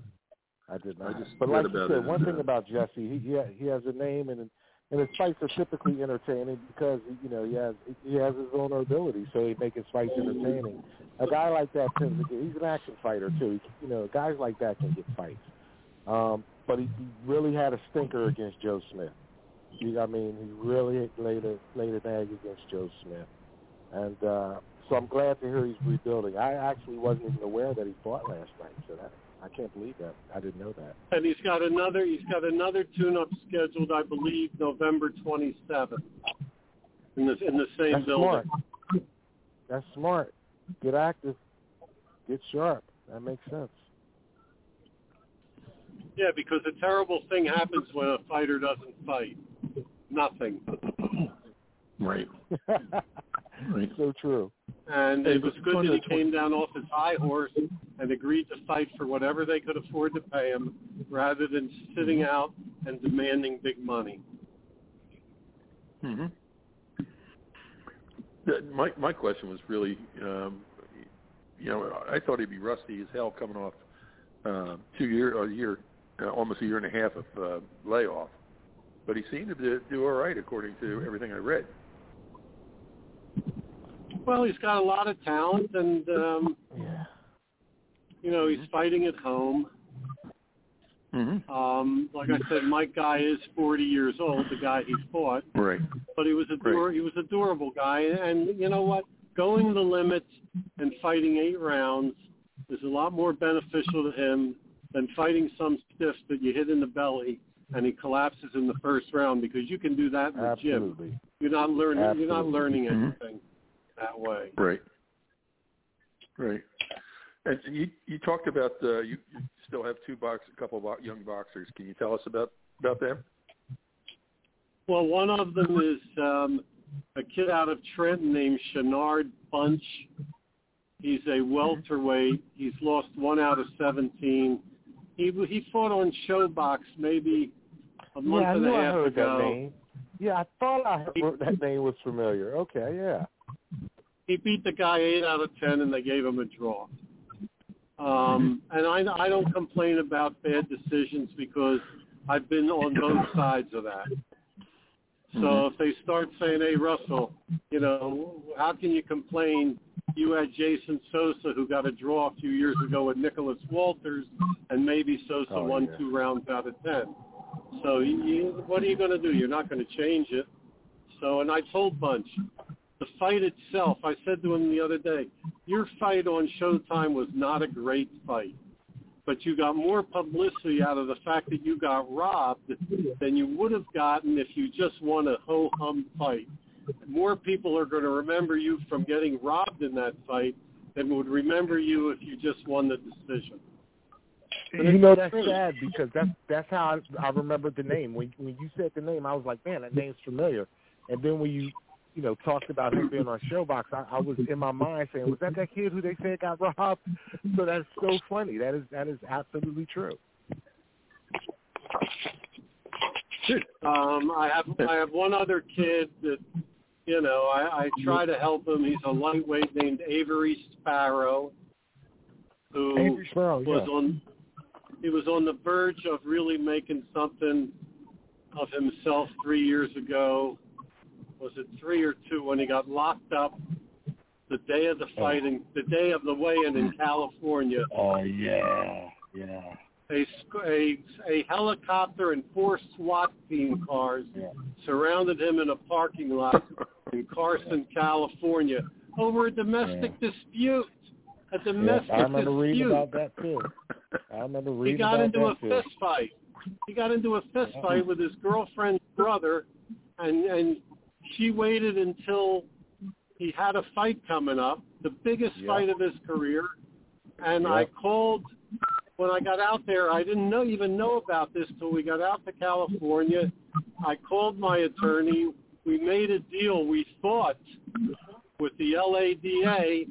I did I not. just but like you said, one thing about Jesse, he he, he has a name, and and his fights are typically entertaining because you know he has he has his own vulnerability, so he makes his fights entertaining. A guy like that tends to get. He's an action fighter too. He, you know, guys like that can get fights. Um, but he, he really had a stinker against Joe Smith. He, I mean, he really laid a laid an egg against Joe Smith, and uh, so I'm glad to hear he's rebuilding. I actually wasn't even aware that he fought last night, so that I can't believe that. I didn't know that. And he's got another. He's got another tune-up scheduled, I believe, November 27th in the in the same That's building. smart. That's smart. Get active. Get sharp. That makes sense. Yeah, because a terrible thing happens when a fighter doesn't fight. Nothing. Right. Right. so true. And Hey, it was but good that he came down off his high horse and agreed to fight for whatever they could afford to pay him, rather than sitting out and demanding big money. hmm My my question was really, um, you know, I thought he'd be rusty as hell coming off uh, two year or a year, uh, almost a year and a half of uh, layoff, but he seemed to do, do all right according to everything I read. Well, he's got a lot of talent, and um, Yeah. you know he's fighting at home. Mm-hmm. Um, like I said, Mike Guy is 40 years old, the guy he fought, Right. but he was a dur- he was a durable guy. And you know what? Going the limits and fighting eight rounds is a lot more beneficial to him than fighting some stiff that you hit in the belly and he collapses in the first round because you can do that in the gym. You're not learning. You're not Absolutely. learning Mhm. anything that way. Right. Right. And you you talked about uh, you, you still have two box, a couple of young boxers. Can you tell us about about them? Well, one of them is um, a kid out of Trenton named Shinard Bunch. He's a welterweight. He's lost one out of 17. He he fought on ShoBox maybe a month yeah, I and knew a I half heard ago. that name. Yeah, I thought I heard that name was familiar. Okay, yeah. He beat the guy eight out of ten, and they gave him a draw. Um, and I, I don't complain about bad decisions because I've been on both sides of that. So Mhm. if they start saying, "Hey, Russell, you know, how can you complain? You had Jason Sosa who got a draw a few years ago with Nicholas Walters, and maybe Sosa Oh, won yeah. two rounds out of ten. So you, what are you going to do? You're not going to change it. So, and I told Bunch, the fight itself, I said to him the other day, your fight on Showtime was not a great fight, but you got more publicity out of the fact that you got robbed than you would have gotten if you just won a ho-hum fight. More people are going to remember you from getting robbed in that fight than would remember you if you just won the decision. But you know that's truth. sad because that's that's how I, I remembered the name. When when you said the name, I was like, man, that name's familiar. And then when you you know talked about him being on ShoBox, I, I was in my mind saying, was that that kid who they said got robbed? So that's so funny. That is that is absolutely true. Um, I have I have one other kid that you know I, I try to help him. He's a lightweight named Avery Sparrow, who Avery Sparrow, was yeah. on he was on the verge of really making something of himself three years ago. Was it three or two when he got locked up the day of the oh. fighting, the day of the weigh-in in California? Oh yeah, yeah. a, a, a helicopter and four SWAT team cars Yeah. surrounded him in a parking lot in Carson, California, over a domestic dispute. A Yeah, domestic I remember reading about that too. I remember reading. He got about into a that too. fist fight. He got into a fist uh-uh. fight with his girlfriend's brother, and and she waited until he had a fight coming up, the biggest Yeah. fight of his career, and I called when I got out there. I didn't know even know about this till we got out to California. I called my attorney. We made a deal. We thought with the LADA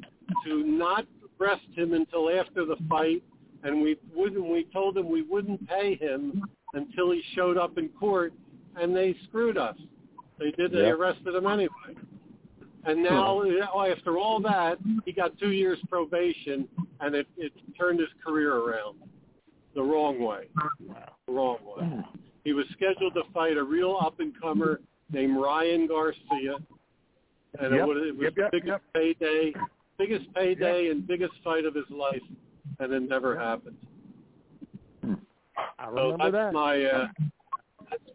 to not arrest him until after the fight, and we wouldn't. We told him we wouldn't pay him until he showed up in court, and they screwed us. They did. They arrested him anyway. And now, after all that, he got two years probation, and it, it turned his career around the wrong way. The wrong way. He was scheduled to fight a real up and comer named Ryan Garcia, and it, was, it was yep, yep, the biggest yep. payday, biggest payday, and biggest fight of his life, and it never happened. I So remember that's that. my uh,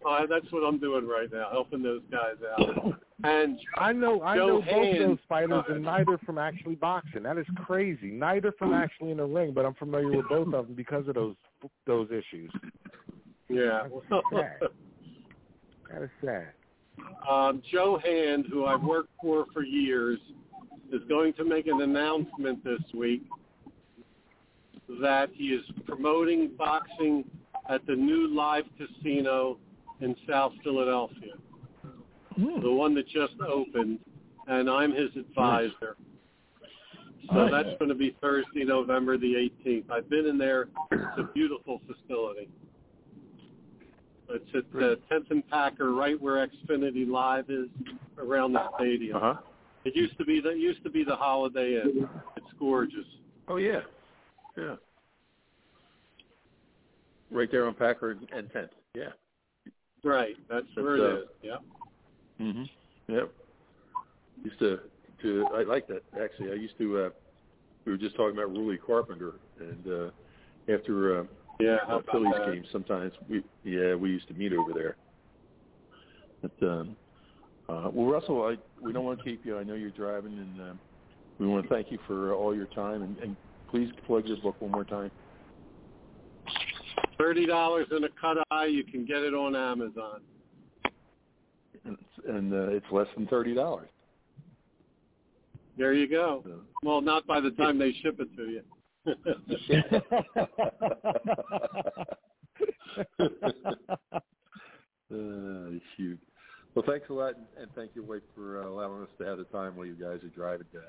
that's that's what I'm doing right now, helping those guys out. And I know, I Joe know both those fighters, and neither from actually boxing. That is crazy. Neither from actually in the ring, but I'm familiar with both of them because of those those issues. yeah, That is sad. um, Joe Hand, who I've worked for for years, is going to make an announcement this week that he is promoting boxing at the new live casino in South Philadelphia, the one that just opened, and I'm his advisor. So Nice. that's going to be Thursday, November the 18th. I've been in there. It's a beautiful facility. It's at the 10th and Packer, right where Xfinity Live is, around the stadium. Uh huh. It used to be the used to be the Holiday Inn. It's gorgeous. Oh yeah, yeah. Right there on Packard and Tenth. Yeah. Right, that's where That's, it uh, is. Yep. Mhm. Yep. Used to to I like that actually. I used to. uh We were just talking about Ruly Carpenter, and uh after uh, Yeah. How uh, Phillies that? games, sometimes we yeah we used to meet over there. But um, uh, well, Russell, I we don't want to keep you. I know you're driving, and um, we want to thank you for all your time. And, and please plug your book one more time. Thirty dollars and a cut eye. You can get it on Amazon. And, it's- and uh, it's less than thirty dollars. There you go. So. Well, not by the time they ship it to you. uh, shoot. Well, thanks a lot, and thank you, wife for uh, allowing us to have the time while you guys are driving. To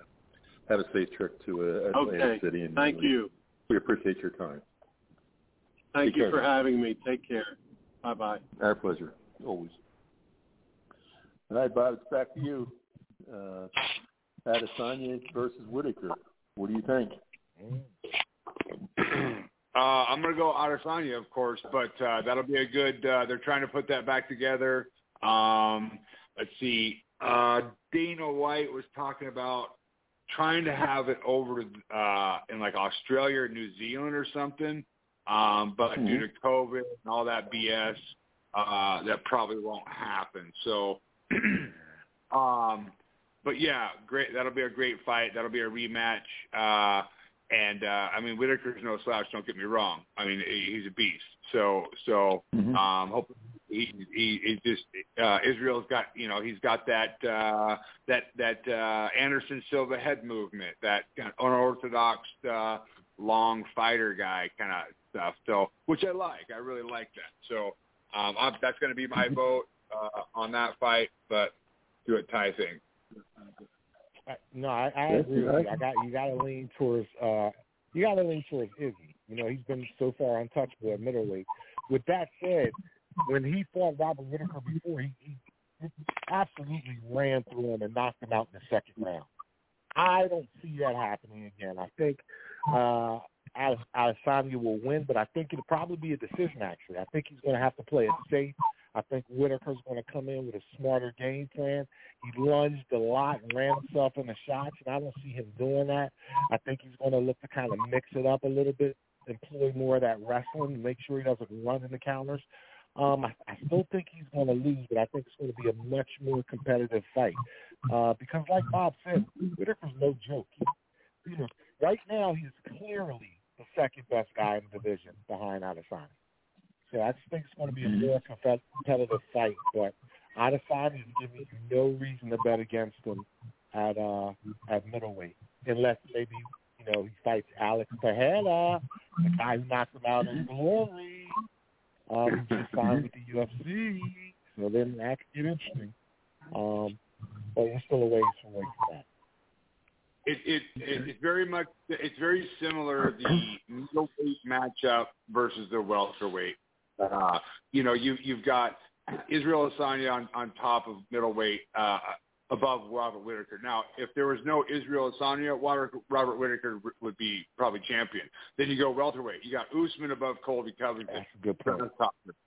have a safe trip to uh, Atlantic okay. City. And Thank you. We appreciate your time. Thank Take you care. for having me. Take care. Bye bye. Our pleasure, always. All right, Bob, it's back to you. Uh, Adesanya versus Whitaker. What do you think? Uh, I'm going to go Adesanya, of course, but uh, that'll be a good. Uh, they're trying to put that back together. Um, let's see. Uh, Dana White was talking about trying to have it over uh, in like Australia or New Zealand or something, um, but Mhm. due to COVID and all that BS, uh, that probably won't happen. So, um, but yeah, great. That'll be a great fight. That'll be a rematch. Uh, and uh, I mean, Whitaker's no slouch. Don't get me wrong. I mean, he's a beast. So, so Mhm. um, hope he he he just uh, Israel's got you know he's got that uh, that that uh, Anderson Silva head movement, that kind of unorthodox uh, long fighter guy kind of stuff. So, which I like. I really like that. So, um, I'm, that's going to be my vote uh, on that fight. But do it tie thing. No, I, I agree with you. I got you. Got to lean towards. uh You got to lean towards Izzy. You know, he's been so far untouchable at middleweight. With that said, when he fought Robert Whitaker before, he, he absolutely ran through him and knocked him out in the second round. I don't see that happening again. I think uh Ade- Adesanya will win, but I think it'll probably be a decision. Actually, I think he's going to have to play it safe. I think Whitaker's going to come in with a smarter game plan. He lunged a lot and ran himself in the shots, and I don't see him doing that. I think he's going to look to kind of mix it up a little bit, employ more of that wrestling, make sure he doesn't run in the counters. Um, I, I still think he's going to lose, but I think it's going to be a much more competitive fight uh, because, like Bob said, Whitaker's no joke. He, you know, right now he's clearly the second best guy in the division behind Adesanya. So I just think it's going to be a more competitive fight, but Adesanya is giving you no reason to bet against him at uh at middleweight, unless maybe you know he fights Alex Tejeda, the guy who knocked him out in glory. Um, just signed with the UFC, so then that could get interesting. Um, but you're still a ways from that. It, it, it it's very much it's very similar the middleweight matchup versus the welterweight. Uh, you know, you you've got Israel Adesanya on on top of middleweight uh, above Robert Whitaker. Now, if there was no Israel Adesanya, Robert, Robert Whitaker would be probably champion. Then you go welterweight. You got Usman above Colby Covington. That's a good point.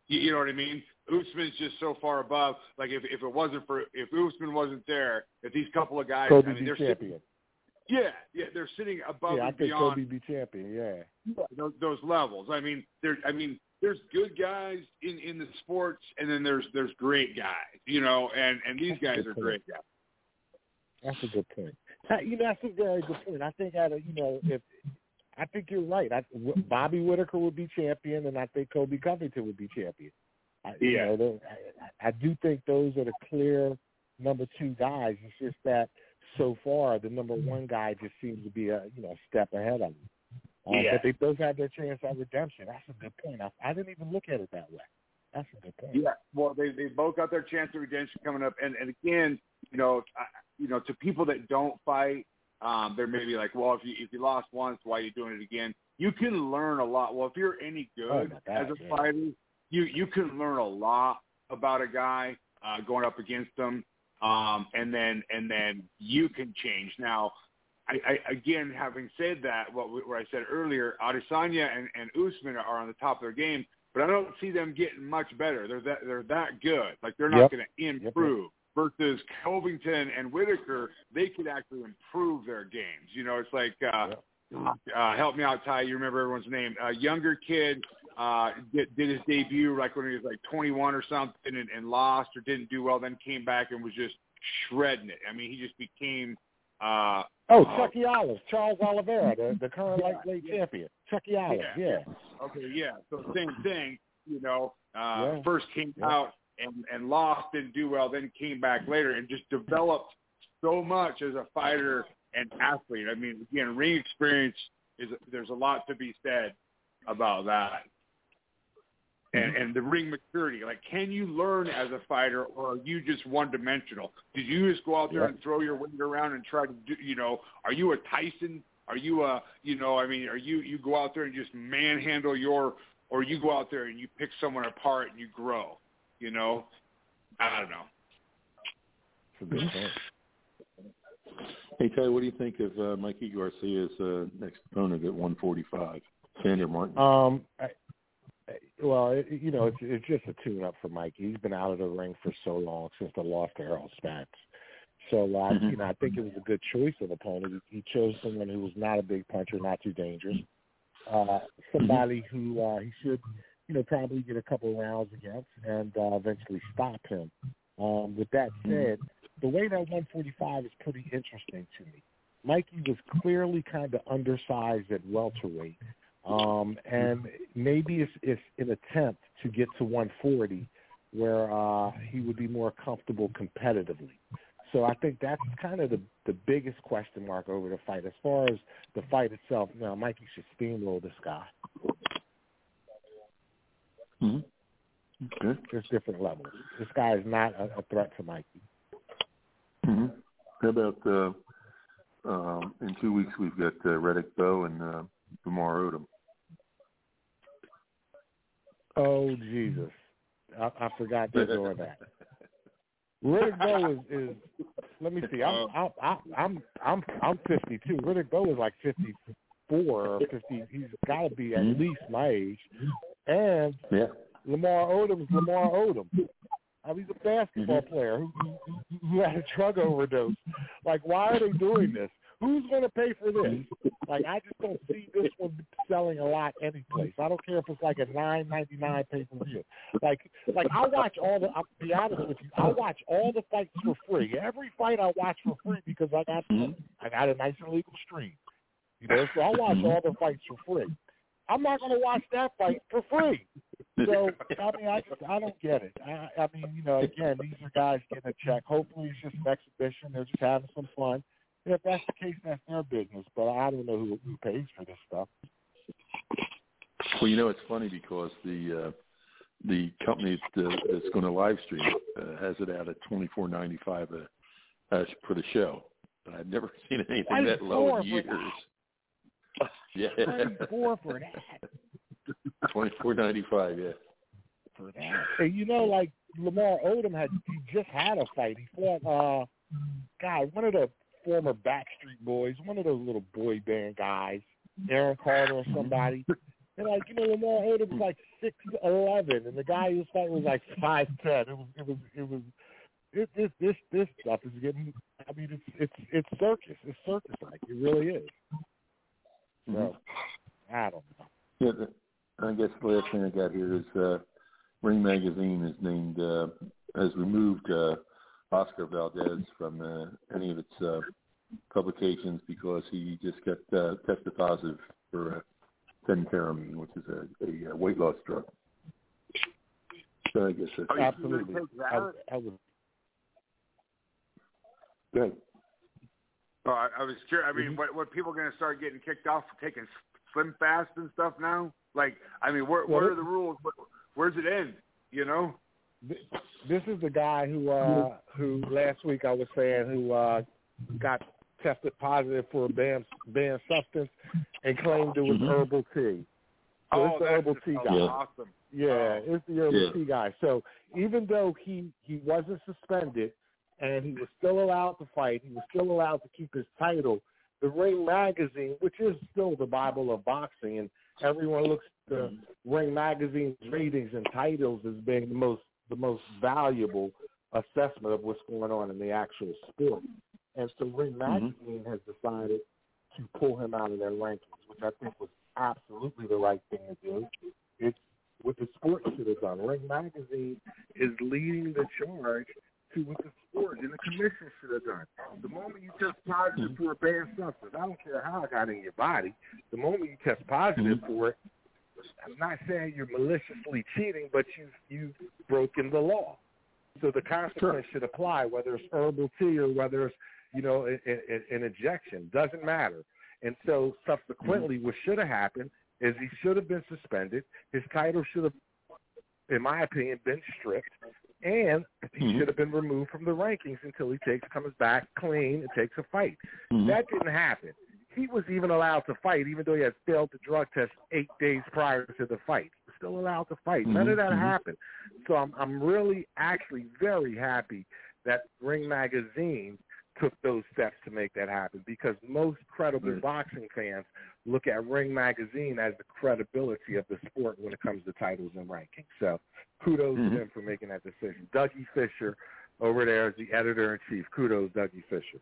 You, you know what I mean? Usman's just so far above. Like if if it wasn't for if Usman wasn't there, if these couple of guys, Colby I mean, they're champion. Sitting, yeah, yeah, they're sitting above yeah, I think Colby be champion. Yeah. those, those levels. I mean, there. I mean, there's good guys in in the sports, and then there's there's great guys. You know, and and these That's guys are point. great guys. That's a good point. You know, that's a very good point. I think a, you know, if I think you're right. I, Bobby Whitaker would be champion, and I think Colby Covington would be champion. I, you Yeah. know, the- I, I do think those are the clear number two guys. It's just that so far the number one guy just seems to be a you know step ahead of them. Uh, Yeah. But they both have their chance at redemption. That's a good point. I, I didn't even look at it that way. That's a good point. Yeah, well, they they both got their chance of redemption coming up, and and again, you know, I, you know, to people that don't fight, um, they're maybe like, well, if you if you lost once, why are you doing it again? You can learn a lot. Well, if you're any Oh, good God, as a yeah. fighter, you you can learn a lot about a guy uh, going up against them, um, and then and then you can change. Now, I, I again, having said that, what, we- what I said earlier, Adesanya and, and Usman are on the top of their game, but I don't see them getting much better. They're that they're that good. Like they're not Yep. going to improve. Versus Covington and Whitaker, they could actually improve their games. You know, it's like uh, uh, help me out, Ty. You remember everyone's name? A younger kid uh, did, did his debut like when he was like 21 or something, and, and lost or didn't do well. Then came back and was just shredding it. I mean, he just became. Uh, Oh, uh, Chucky Olives, Charles Oliveira, the, the current lightweight champion. Chucky Olives, yeah. Okay, yeah. So same thing, you know. Uh, Yeah. First came Yeah. out and and lost, didn't do well, then came back later and just developed so much as a fighter and athlete. I mean, again, ring experience is there's a lot to be said about that. And, and the ring maturity, like, can you learn as a fighter, or are you just one dimensional? Did you just go out there Yeah. and throw your weight around and try to do, you know, are you a Tyson? Are you a, you know, I mean, are you you go out there and just manhandle your, or you go out there and you pick someone apart and you grow, you know? I don't know. It's a good point. Hey, Ty, what do you think of uh, Mikey Garcia's uh, next opponent at 145, Sandor Martin? Um, I, I- well, it, you know, it's, it's just a tune-up for Mikey. He's been out of the ring for so long since the loss to Errol Spence. So, uh, Mhm. you know, I think it was a good choice of opponent. He, chose someone who was not a big puncher, not too dangerous. Uh, somebody who uh, he should, you know, probably get a couple rounds against and uh, eventually stop him. Um, with that said, the way that 145 is pretty interesting to me. Mikey was clearly kind of undersized at welterweight, um, and maybe it's, it's an attempt to get to 140 where uh, he would be more comfortable competitively. So I think that's kind of the the biggest question mark over the fight. As far as the fight itself, now Mikey should steamroll this guy. hmm Okay. There's different levels. This guy is not a, a threat to Mikey. hmm How about uh, um, in two weeks we've got uh, Riddick Bowe and uh, Lamar Odom. Oh Jesus, I, I forgot to ignore that. Riddick Bowe is, is let me see. I'm I'm I'm I'm I'm, I'm 52. Riddick Bowe is like 54 or 50. He's got to be at Mhm. least my age. And Yeah. Lamar Odom is Lamar Odom. I mean, he's a basketball Mhm. player who, who who had a drug overdose. Like, why are they doing this? Who's going to pay for this? Like, I just don't see this one selling a lot anyplace. I don't care if it's like a nine ninety nine pay per view. Like, like I watch all the. I'll be honest with you. I watch all the fights for free. Every fight I watch for free because I got Mhm. I got a nice and legal stream. You know, so I watch all the fights for free. I'm not going to watch that fight for free. So I mean, I just I don't get it. I, I mean, you know, again, these are guys getting a check. Hopefully, it's just an exhibition. They're just having some fun. If that's the case, that's their business. But I don't know who, who pays for this stuff. Well, you know, it's funny because the uh, the company that, that's going to live stream uh, has it out at twenty four ninety five uh, for the show. But I've never seen anything that low in years. Yeah, Four for that. twenty four ninety five. Yeah. For that. And you know, like Lamar Odom had he just had a fight. He fought uh God, one of the former Backstreet Boys, one of those little boy band guys, Aaron Carter or somebody. And like, you know, Lamar Odom was like six eleven and the guy he was fighting was like five ten. It was it was it was it, this this this stuff is getting I mean it's it's it's circus. It's circus like it really is. So I don't know. Yeah, the, I guess the last thing I got here is uh, Ring Magazine is named uh, has removed uh, Oscar Valdez from uh, any of its uh, publications because he just got uh, tested positive for uh, phentermine, which is a, a, uh weight loss drug. So I guess that's you Absolutely. take that? I, I was good. Oh, I, I was curious. I mean, what what people going to start getting kicked off for taking Slim Fast and stuff now? Like, I mean, where Well, what it- are the rules? Where, where's it end? You know? Th- this is the guy who uh who last week I was saying who uh got tested positive for a banned banned substance and claimed it was Mhm. herbal tea. So oh, it's the herbal tea guy. Yeah. awesome. Yeah, Oh. it's the herbal Yeah. tea guy. So even though he he wasn't suspended and he was still allowed to fight, he was still allowed to keep his title. The Ring magazine, which is still the Bible of boxing, and everyone looks at the Ring magazine's ratings and titles as being the most the most valuable assessment of what's going on in the actual sport. And so Ring mm-hmm. magazine has decided to pull him out of their rankings, which I think was absolutely the right thing to do. It's what the sport should have done. Ring magazine is leading the charge to what the sport and the commission should have done. The moment you test positive mm-hmm. for a banned substance, I don't care how it got in your body. The moment you test positive mm-hmm. for it, I'm not saying you're maliciously cheating, but you've you've broken the law. So the consequence should apply, whether it's herbal tea or whether it's you know an, an, an injection. Doesn't matter. And so subsequently, what should have happened is he should have been suspended. His title should have, in my opinion, been stripped, and he Mhm. should have been removed from the rankings until he takes comes back clean and takes a fight. Mhm. That didn't happen. He was even allowed to fight, even though he had failed the drug test eight days prior to the fight. He was still allowed to fight. None of Mhm, that mhm. happened. So I'm I'm really actually very happy that Ring Magazine took those steps to make that happen because most credible Right. boxing fans look at Ring Magazine as the credibility of the sport when it comes to titles and rankings. So kudos Mhm. to them for making that decision. Dougie Fischer over there is the editor in chief. Kudos, Dougie Fischer.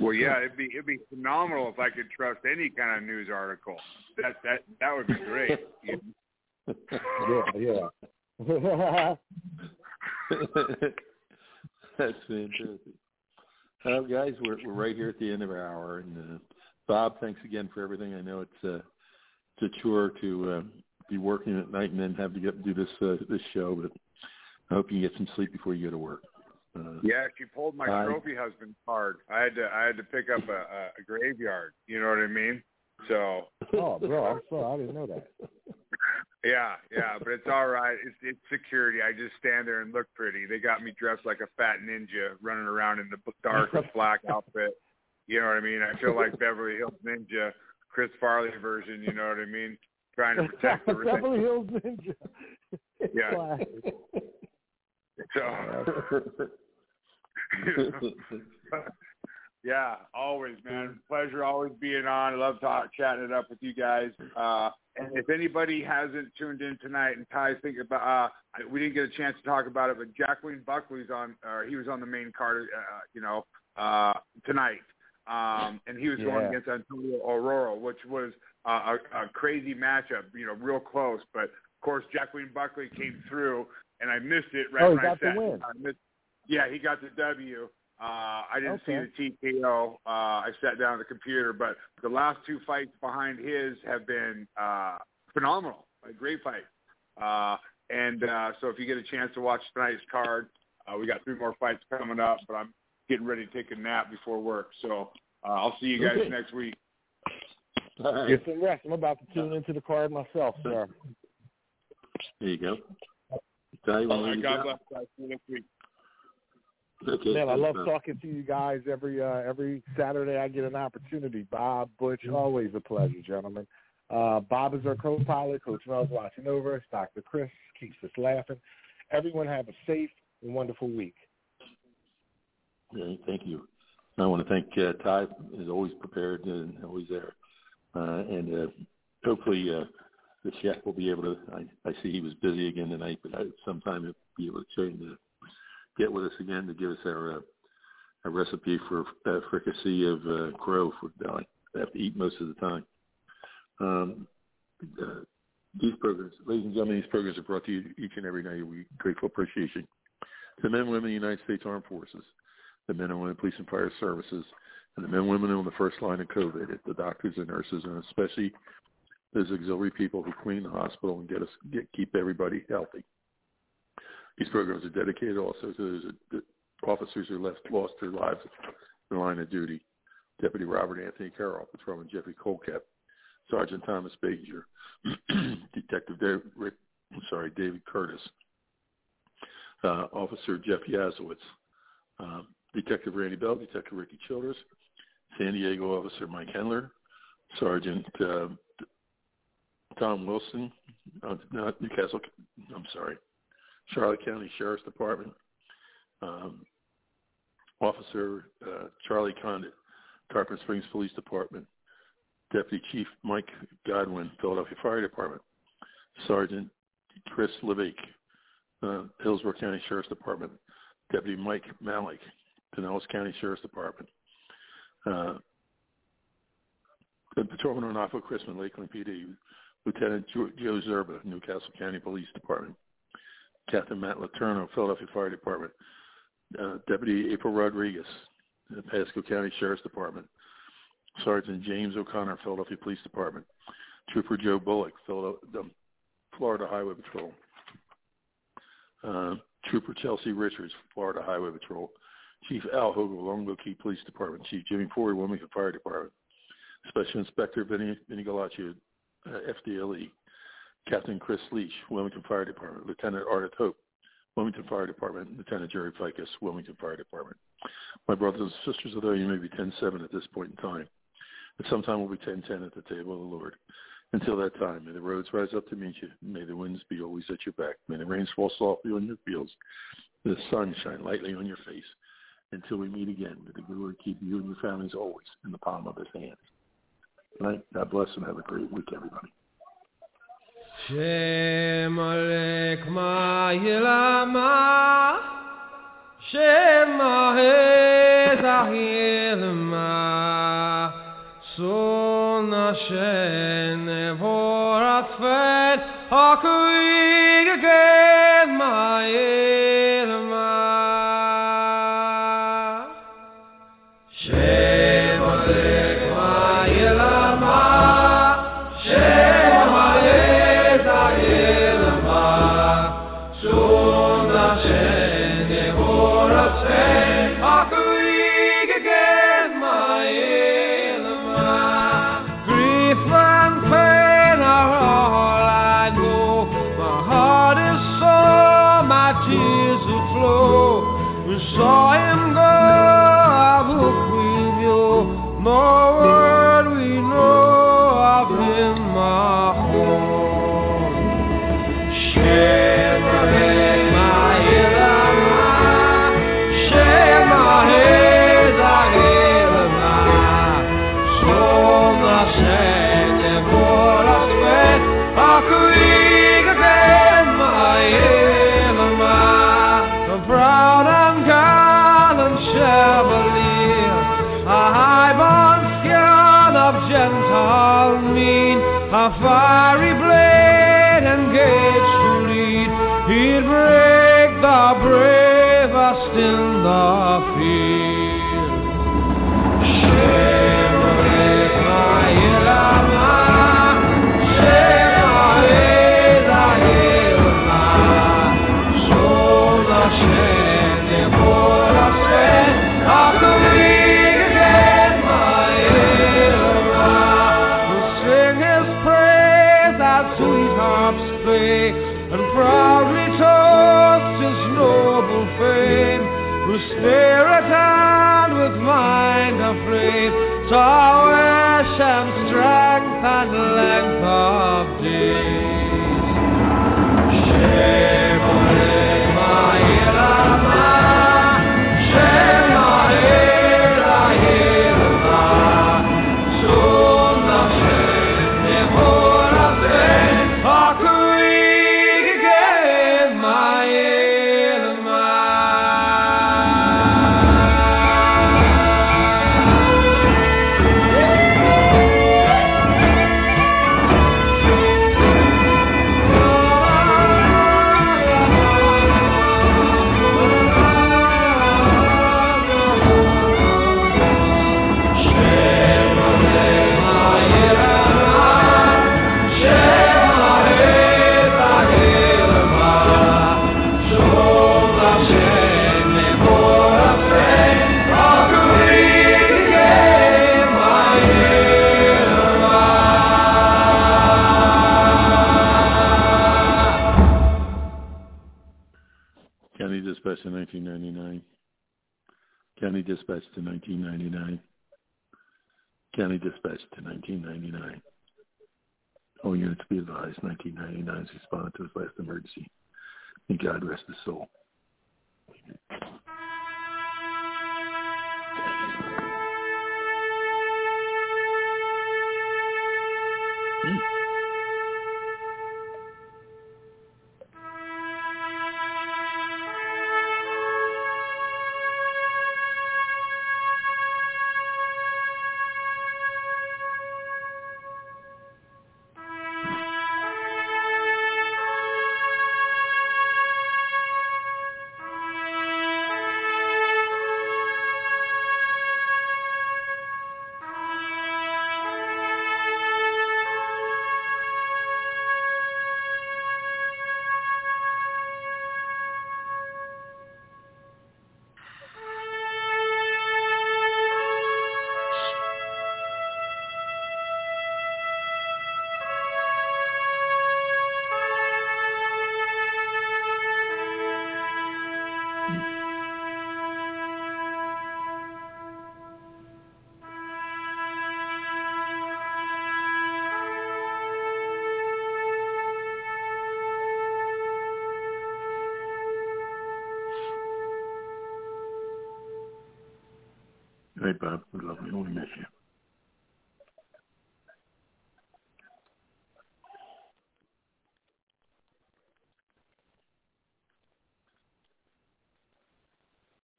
Well, yeah, it'd be it'd be phenomenal if I could trust any kind of news article. That that that would be great. Yeah, yeah. That's fantastic. Uh, guys, we're we're right here at the end of our hour, and uh, Bob, thanks again for everything. I know it's uh, it's a chore to uh, be working at night and then have to get do this uh, this show, but I hope you get some sleep before you go to work. Uh, Yeah, she pulled my Uh, trophy husband card. I had to I had to pick up a, a, graveyard. You know what I mean? So Oh, bro, I'm sorry, I didn't know that. yeah, yeah, but it's all right. It's it's security. I just stand there and look pretty. They got me dressed like a fat ninja, running around in the darkest black outfit. You know what I mean? I feel like Beverly Hills Ninja, Chris Farley version. You know what I mean? Trying to protect the Beverly Hills Ninja. Yeah. So yeah, always, man. Pleasure always being on. I love talk, chatting it up with you guys. Uh, and if anybody hasn't tuned in tonight, and Ty's thinking about, uh, we didn't get a chance to talk about it, but Joaquin Buckley's on, or he was on the main card, uh, you know, uh, tonight. Um, and he was going against Antonio Arroyo, which was uh, a, a crazy matchup, you know, real close. But of course, Joaquin Buckley came through, and I missed it right Oh, he when I got the sat. win. I missed, yeah, he got the W. Uh, I didn't Okay. see the TKO. Uh, I sat down at the computer, but the last two fights behind his have been uh, phenomenal. A great fight. Uh, and uh, so if you get a chance to watch tonight's card, uh, we got three more fights coming up, but I'm getting ready to take a nap before work. So uh, I'll see you guys Okay. next week. All right. Get some rest. I'm about to tune into the card myself, sir. There you go. Ty, you All wanna right, lead God bless. See you next week. Okay. Man, I love talking to you guys every uh, every Saturday. I get an opportunity. Bob, Butch, always a pleasure, gentlemen. Uh, Bob is our co-pilot. Coach Mel's watching over us. Dr. Chris keeps us laughing. Everyone have a safe and wonderful week. Yeah, thank you. I want to thank uh, Ty, is always prepared and always there. Uh, and uh, hopefully uh, the chef will be able to, I, I see he was busy again tonight, but I, sometime he'll be able to train to get with us again to give us our, uh, a recipe for uh, fricassee of uh, crow for I have to eat most of the time. Um, uh, these programs, ladies and gentlemen, these programs are brought to you each and every night. We grateful appreciation to the men and women of the United States Armed Forces, the men and women of police and fire services, and the men and women on the first line of COVID, the doctors and nurses, and especially those auxiliary people who clean the hospital and get us get keep everybody healthy. These programs are dedicated also to those officers who left lost their lives in the line of duty. Deputy Robert Anthony Carroll, Patrolman Jeffrey Colcap, Sergeant Thomas Baker, Detective Rick, sorry, David Curtis, uh, Officer Jeff Yazowitz, um, Detective Randy Bell, Detective Ricky Childers, San Diego Officer Mike Hendler, Sergeant uh, Tom Wilson, uh, New Castle, I'm sorry, Charlotte County Sheriff's Department, um, Officer uh, Charlie Condit, Tarpon Springs Police Department, Deputy Chief Mike Godwin, Philadelphia Fire Department, Sergeant Chris Levick, uh, Hillsborough County Sheriff's Department, Deputy Mike Malik, Pinellas County Sheriff's Department, uh, Patrolman on Norfolk Chrisman, Lakeland PD, Lieutenant Joe Zerba, New Castle County Police Department, Captain Matt Laterno, Philadelphia Fire Department, uh, Deputy April Rodriguez, uh, Pasco County Sheriff's Department, Sergeant James O'Connor, Philadelphia Police Department, Trooper Joe Bullock, Florida Highway Patrol, uh, Trooper Chelsea Richards, Florida Highway Patrol, Chief Al Hogle, Longboat Key Police Department, Chief Jimmy Forey, Wilmington Fire Department, Special Inspector Vinny, Vinny Galaccio, uh, FDLE, Captain Chris Leach, Wilmington Fire Department, Lieutenant Ardith Hope, Wilmington Fire Department, Lieutenant Jerry Ficus, Wilmington Fire Department. My brothers and sisters, although you may be 10-7 at this point in time, but sometime we'll be 10-10 at the table of the Lord. Until that time, may the roads rise up to meet you. May the winds be always at your back. May the rains fall softly on your fields. May the sun shine lightly on your face. Until we meet again, may the Lord keep you and your families always in the palm of his hand. Good night. God bless and have a great week, everybody. Shem Alek Ma'ilama Shem Ahezahilma Son Hashem Nevorat Fet Hakuig the bravest in the Sing 1999. County Dispatch to 1999. All units be advised, 1999 has responded to his last emergency. May God rest his soul.